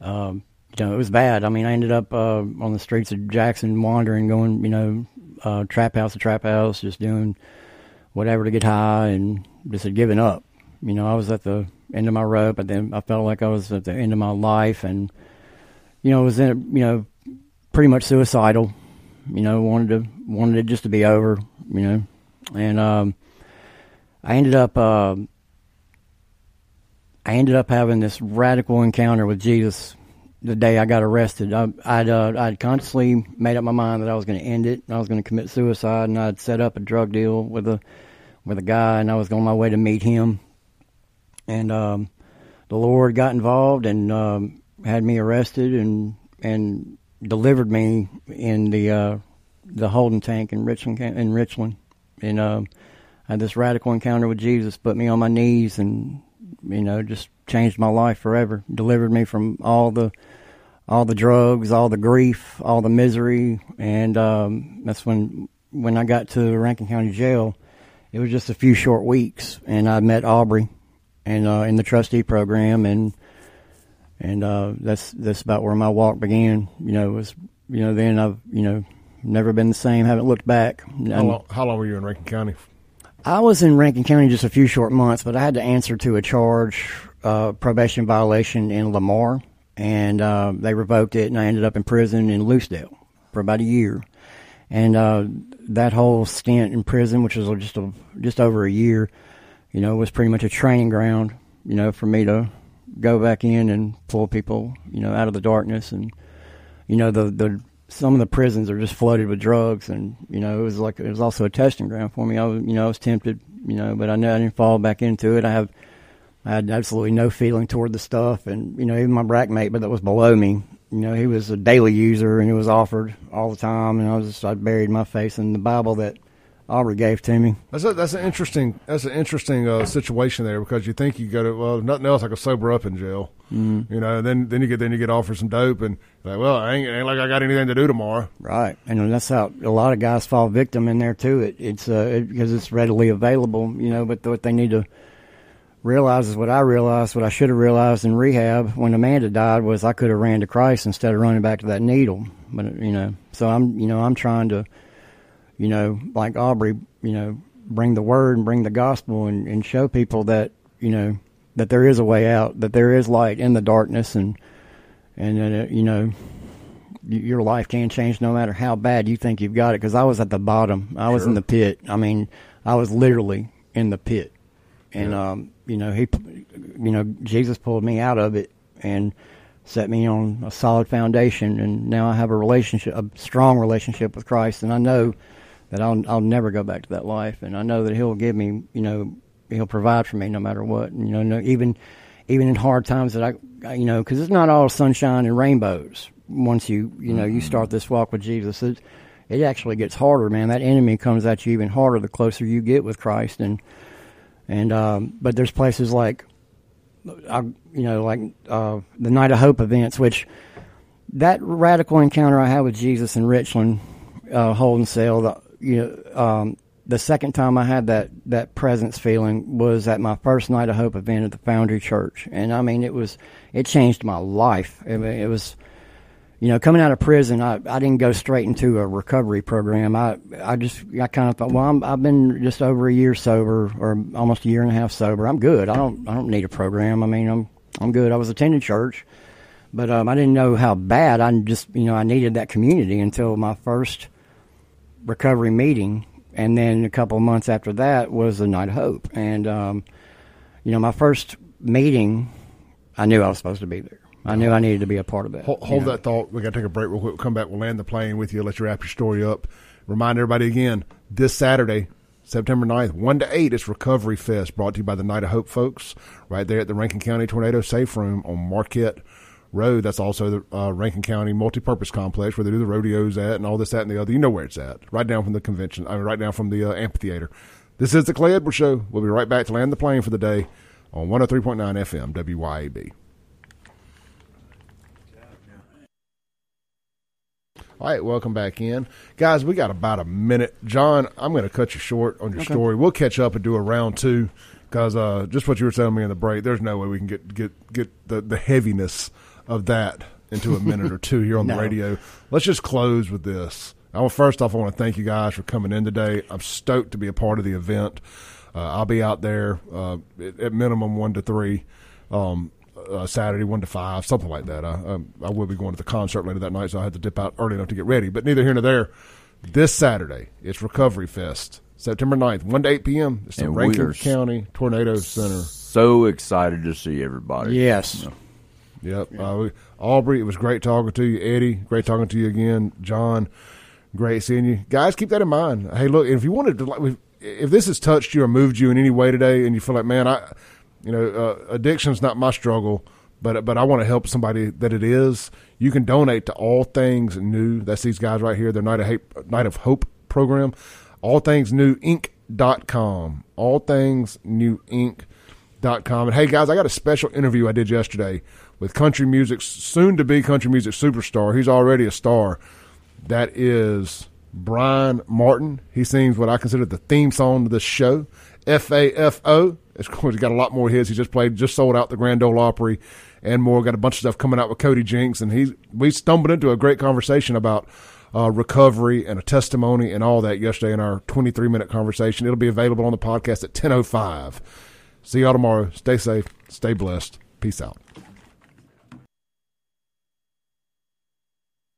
Um, you know, it was bad. I mean, I ended up uh, on the streets of Jackson, wandering, going, you know, uh, trap house to trap house, just doing whatever to get high, and just had given up. You know, I was at the end of my rope, but then I felt like I was at the end of my life, and you know, was in, you know, pretty much suicidal. You know, wanted to wanted it just to be over. You know, and um, I ended up uh, I ended up having this radical encounter with Jesus the day I got arrested. I, I'd uh, I'd consciously made up my mind that I was going to end it. and I was going to commit suicide, and I'd set up a drug deal with a with a guy, and I was on my way to meet him. And um, the Lord got involved and um, had me arrested and and delivered me in the uh, the holding tank in Richland in Richland, and um, I had this radical encounter with Jesus, put me on my knees, and you know just changed my life forever. Delivered me from all the all the drugs, all the grief, all the misery, and um, that's when when I got to Rankin County Jail. It was just a few short weeks, and I met Aubrey, and uh, in the trustee program, and and uh, that's that's about where my walk began. You know, was you know, then I've you know never been the same. Haven't looked back.
How long, how long were you in Rankin County?
I was in Rankin County just a few short months, but I had to answer to a charge, uh, probation violation in Lamar, and uh, they revoked it, and I ended up in prison in Lucedale for about a year. And uh, that whole stint in prison, which was just a, just over a year, you know, it was pretty much a training ground, you know, for me to go back in and pull people, you know, out of the darkness. And you know, the the some of the prisons are just flooded with drugs, and you know, it was like it was also a testing ground for me. I was, you know, I was tempted, you know, but I know I didn't fall back into it. I have I had absolutely no feeling toward the stuff, and you know, even my brack mate, but that was below me, you know, he was a daily user and it was offered all the time, and I was just I buried my face in the Bible that Aubrey gave to me.
That's a, that's an interesting that's an interesting uh, situation there because you think you go to well nothing else I could sober up in jail, mm. you know. And then then you get then you get offered some dope and like well I ain't, ain't like I got anything to do tomorrow.
Right, and that's how a lot of guys fall victim in there too. It, it's uh, it, because it's readily available, you know. But what they need to realize is what I realized, what I should have realized in rehab when Amanda died was I could have ran to Christ instead of running back to that needle. But you know, so I'm you know I'm trying to, you know, like Aubrey, you know, bring the word and bring the gospel and, and show people that you know that there is a way out, that there is light in the darkness, and and that uh, you know your life can change no matter how bad you think you've got it. Because I was at the bottom, I was in the pit. I mean, I was literally in the pit, and yeah. um, you know, he, you know, Jesus pulled me out of it and set me on a solid foundation, and now I have a relationship, a strong relationship with Christ, and I know that I'll I'll never go back to that life, and I know that He'll give me, you know, He'll provide for me no matter what, and, you know, even even in hard times that I, you know, because it's not all sunshine and rainbows. Once you, you know, mm-hmm. you start this walk with Jesus, it it actually gets harder, man. That enemy comes at you even harder the closer you get with Christ, and and um, but there's places like, uh, you know, like uh, the Night of Hope events, which that radical encounter I had with Jesus in Richland, uh, holding cell, the, you know, um, the second time I had that that presence feeling was at my first Night of Hope event at the Foundry Church, and I mean it was it changed my life. it was you know, coming out of prison, I, I didn't go straight into a recovery program. I I just I kind of thought, well, I'm, I've been just over a year sober, or almost a year and a half sober. I'm good. I don't I don't need a program. I mean, I'm I'm good. I was attending church, but um, I didn't know how bad. I just you know I needed that community until my first recovery meeting, and then a couple of months after that was the night of hope. And um, you know, my first meeting, I knew I was supposed to be there. I knew I needed to be a part of that.
Hold, hold that thought. We got to take a break real quick. We'll come back. We'll land the plane with you. Let you wrap your story up. Remind everybody again this Saturday, September 9th, 1 to 8, it's Recovery Fest brought to you by the Night of Hope folks right there at the Rankin County Tornado Safe Room on Marquette Road. That's also the uh, Rankin County Multipurpose Complex where they do the rodeos at and all this, that, and the other. You know where it's at. Right down from the convention, I mean, right down from the uh, amphitheater. This is the Clay Edwards Show. We'll be right back to land the plane for the day on 103.9 FM, WYAB. All right, welcome back in. Guys, we got about a minute. John, I'm going to cut you short on your okay. story. We'll catch up and do a round two because uh, just what you were telling me in the break, there's no way we can get, get, get the, the heaviness of that into a minute or two here on no. the radio. Let's just close with this. I want, first off, I want to thank you guys for coming in today. I'm stoked to be a part of the event. Uh, I'll be out there uh, at minimum one to three. Um, uh, Saturday, one to five, something like that. I, I, um, I will be going to the concert later that night, so I had to dip out early enough to get ready. But neither here nor there. This Saturday, it's Recovery Fest, September 9th, one to eight p.m. It's the and Rankin County Tornado Center.
So excited to see everybody.
Yes.
Yep. Yeah. Uh, Aubrey, it was great talking to you. Eddie, great talking to you again. John, great seeing you. Guys, keep that in mind. Hey, look, if you wanted to, like, if this has touched you or moved you in any way today, and you feel like, man, I you know, uh, addiction's not my struggle, but but I want to help somebody that it is. You can donate to All Things New. That's these guys right here. Their Night of Hope, Night of Hope program. All Things New Inc.com. All Things New Inc.com. And hey guys, I got a special interview I did yesterday with country music, soon to be country music superstar. He's already a star. That is Bryan Martin. He sings what I consider the theme song to this show. F A F O It's he's got a lot more hits. He just played, just sold out the Grand Ole Opry and more. Got a bunch of stuff coming out with Cody Jinks, and he we stumbled into a great conversation about uh, recovery and a testimony and all that yesterday in our 23 minute conversation. It'll be available on the podcast at 10:05. See y'all tomorrow. Stay safe. Stay blessed. Peace out.